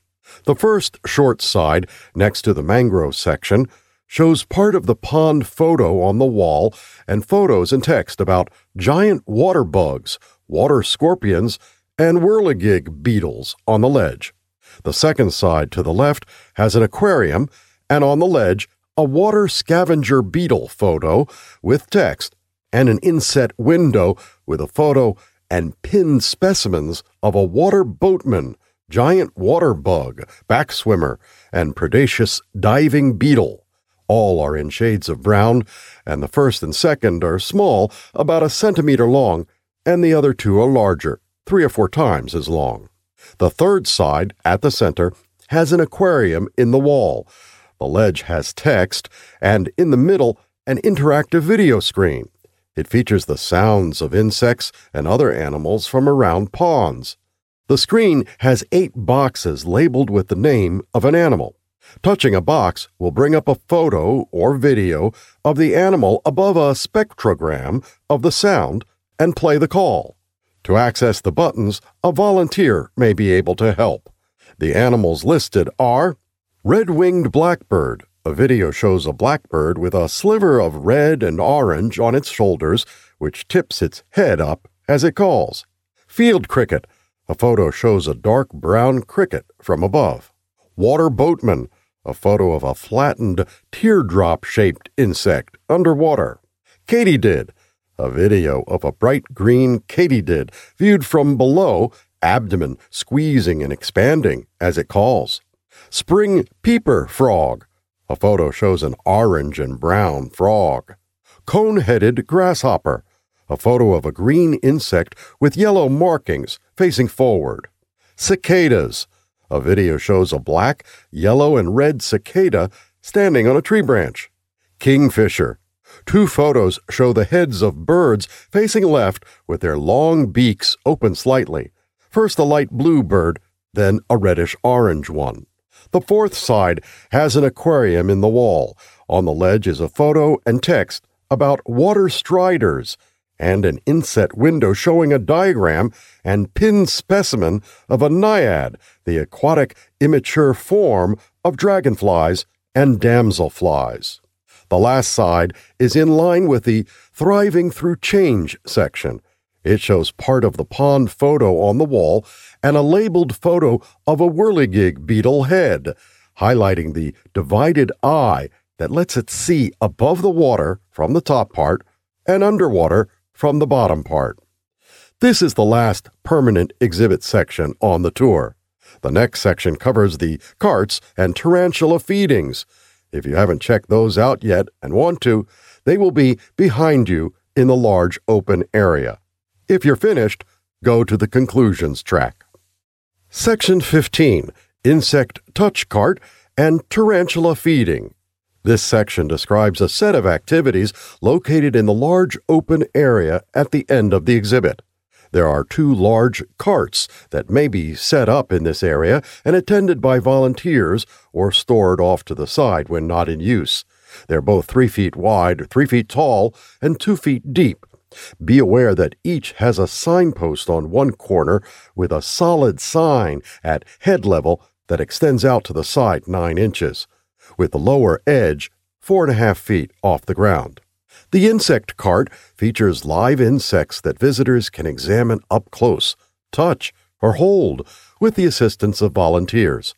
The first short side, next to the mangrove section, shows part of the pond photo on the wall and photos and text about giant water bugs, water scorpions, and whirligig beetles on the ledge. The second side to the left has an aquarium, and on the ledge, a water scavenger beetle photo with text, and an inset window with a photo and pinned specimens of a water boatman, giant water bug, backswimmer, and predaceous diving beetle. All are in shades of brown, and the first and second are small, about a centimeter long, and the other two are larger, three or four times as long. The third side, at the center, has an aquarium in the wall, the ledge has text, and in the middle, an interactive video screen. It features the sounds of insects and other animals from around ponds. The screen has eight boxes labeled with the name of an animal. Touching a box will bring up a photo or video of the animal above a spectrogram of the sound and play the call. To access the buttons, a volunteer may be able to help. The animals listed are Red winged blackbird. A video shows a blackbird with a sliver of red and orange on its shoulders, which tips its head up as it calls. Field cricket. A photo shows a dark brown cricket from above. Water boatman. A photo of a flattened, teardrop shaped insect underwater. Katydid. A video of a bright green katydid viewed from below, abdomen squeezing and expanding as it calls. Spring peeper frog. A photo shows an orange and brown frog. Cone headed grasshopper. A photo of a green insect with yellow markings facing forward. Cicadas. A video shows a black, yellow, and red cicada standing on a tree branch. Kingfisher. Two photos show the heads of birds facing left with their long beaks open slightly. First a light blue bird, then a reddish orange one. The fourth side has an aquarium in the wall. On the ledge is a photo and text about water striders and an inset window showing a diagram and pinned specimen of a naiad, the aquatic immature form of dragonflies and damselflies. The last side is in line with the Thriving Through Change section, it shows part of the pond photo on the wall and a labeled photo of a whirligig beetle head, highlighting the divided eye that lets it see above the water from the top part and underwater from the bottom part. This is the last permanent exhibit section on the tour. The next section covers the carts and tarantula feedings. If you haven't checked those out yet and want to, they will be behind you in the large open area. If you're finished, go to the conclusions track. Section 15 Insect Touch Cart and Tarantula Feeding. This section describes a set of activities located in the large open area at the end of the exhibit. There are two large carts that may be set up in this area and attended by volunteers or stored off to the side when not in use. They're both three feet wide, three feet tall, and two feet deep. Be aware that each has a signpost on one corner with a solid sign at head level that extends out to the side nine inches, with the lower edge four and a half feet off the ground. The insect cart features live insects that visitors can examine up close, touch, or hold with the assistance of volunteers.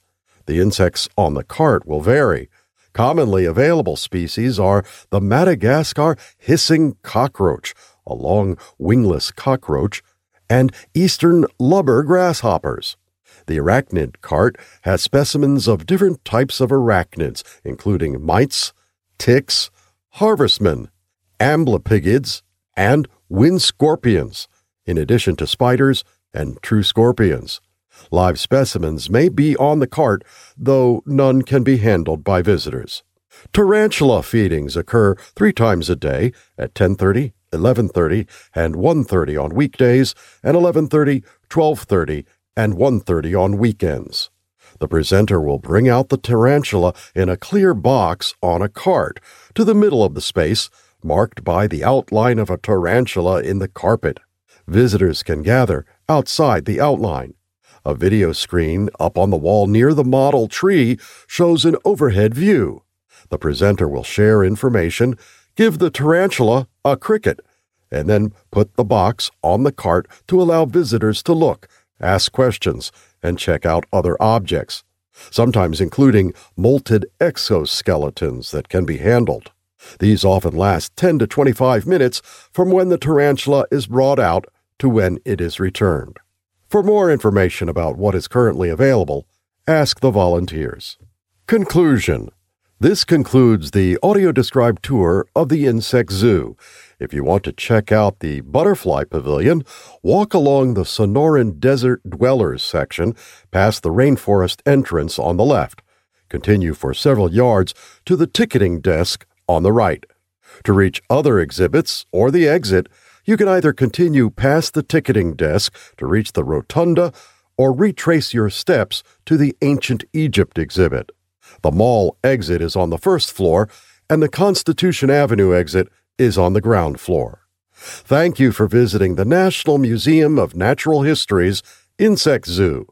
The insects on the cart will vary. Commonly available species are the Madagascar hissing cockroach, a long wingless cockroach, and eastern lubber grasshoppers. The arachnid cart has specimens of different types of arachnids, including mites, ticks, harvestmen, amblypygids, and wind scorpions, in addition to spiders and true scorpions. Live specimens may be on the cart, though none can be handled by visitors. Tarantula feedings occur three times a day at 10:30, 11:30, and 1:30 on weekdays, and 11:30, 12:30, and 1:30 on weekends. The presenter will bring out the tarantula in a clear box on a cart to the middle of the space, marked by the outline of a tarantula in the carpet. Visitors can gather outside the outline. A video screen up on the wall near the model tree shows an overhead view. The presenter will share information, give the tarantula a cricket, and then put the box on the cart to allow visitors to look, ask questions, and check out other objects, sometimes including molted exoskeletons that can be handled. These often last 10 to 25 minutes from when the tarantula is brought out to when it is returned. For more information about what is currently available, ask the volunteers. Conclusion This concludes the audio described tour of the Insect Zoo. If you want to check out the Butterfly Pavilion, walk along the Sonoran Desert Dwellers section past the rainforest entrance on the left. Continue for several yards to the ticketing desk on the right. To reach other exhibits or the exit, you can either continue past the ticketing desk to reach the rotunda or retrace your steps to the Ancient Egypt exhibit. The mall exit is on the first floor, and the Constitution Avenue exit is on the ground floor. Thank you for visiting the National Museum of Natural History's Insect Zoo.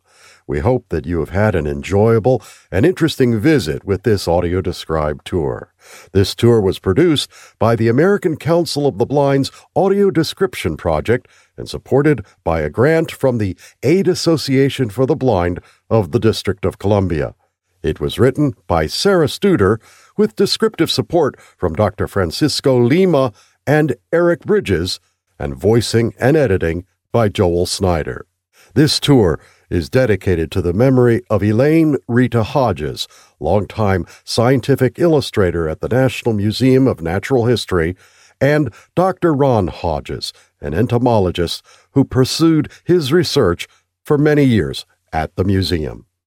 We hope that you have had an enjoyable and interesting visit with this audio described tour. This tour was produced by the American Council of the Blind's Audio Description Project and supported by a grant from the Aid Association for the Blind of the District of Columbia. It was written by Sarah Studer with descriptive support from Dr. Francisco Lima and Eric Bridges, and voicing and editing by Joel Snyder. This tour is dedicated to the memory of Elaine Rita Hodges, longtime scientific illustrator at the National Museum of Natural History, and Dr. Ron Hodges, an entomologist who pursued his research for many years at the museum.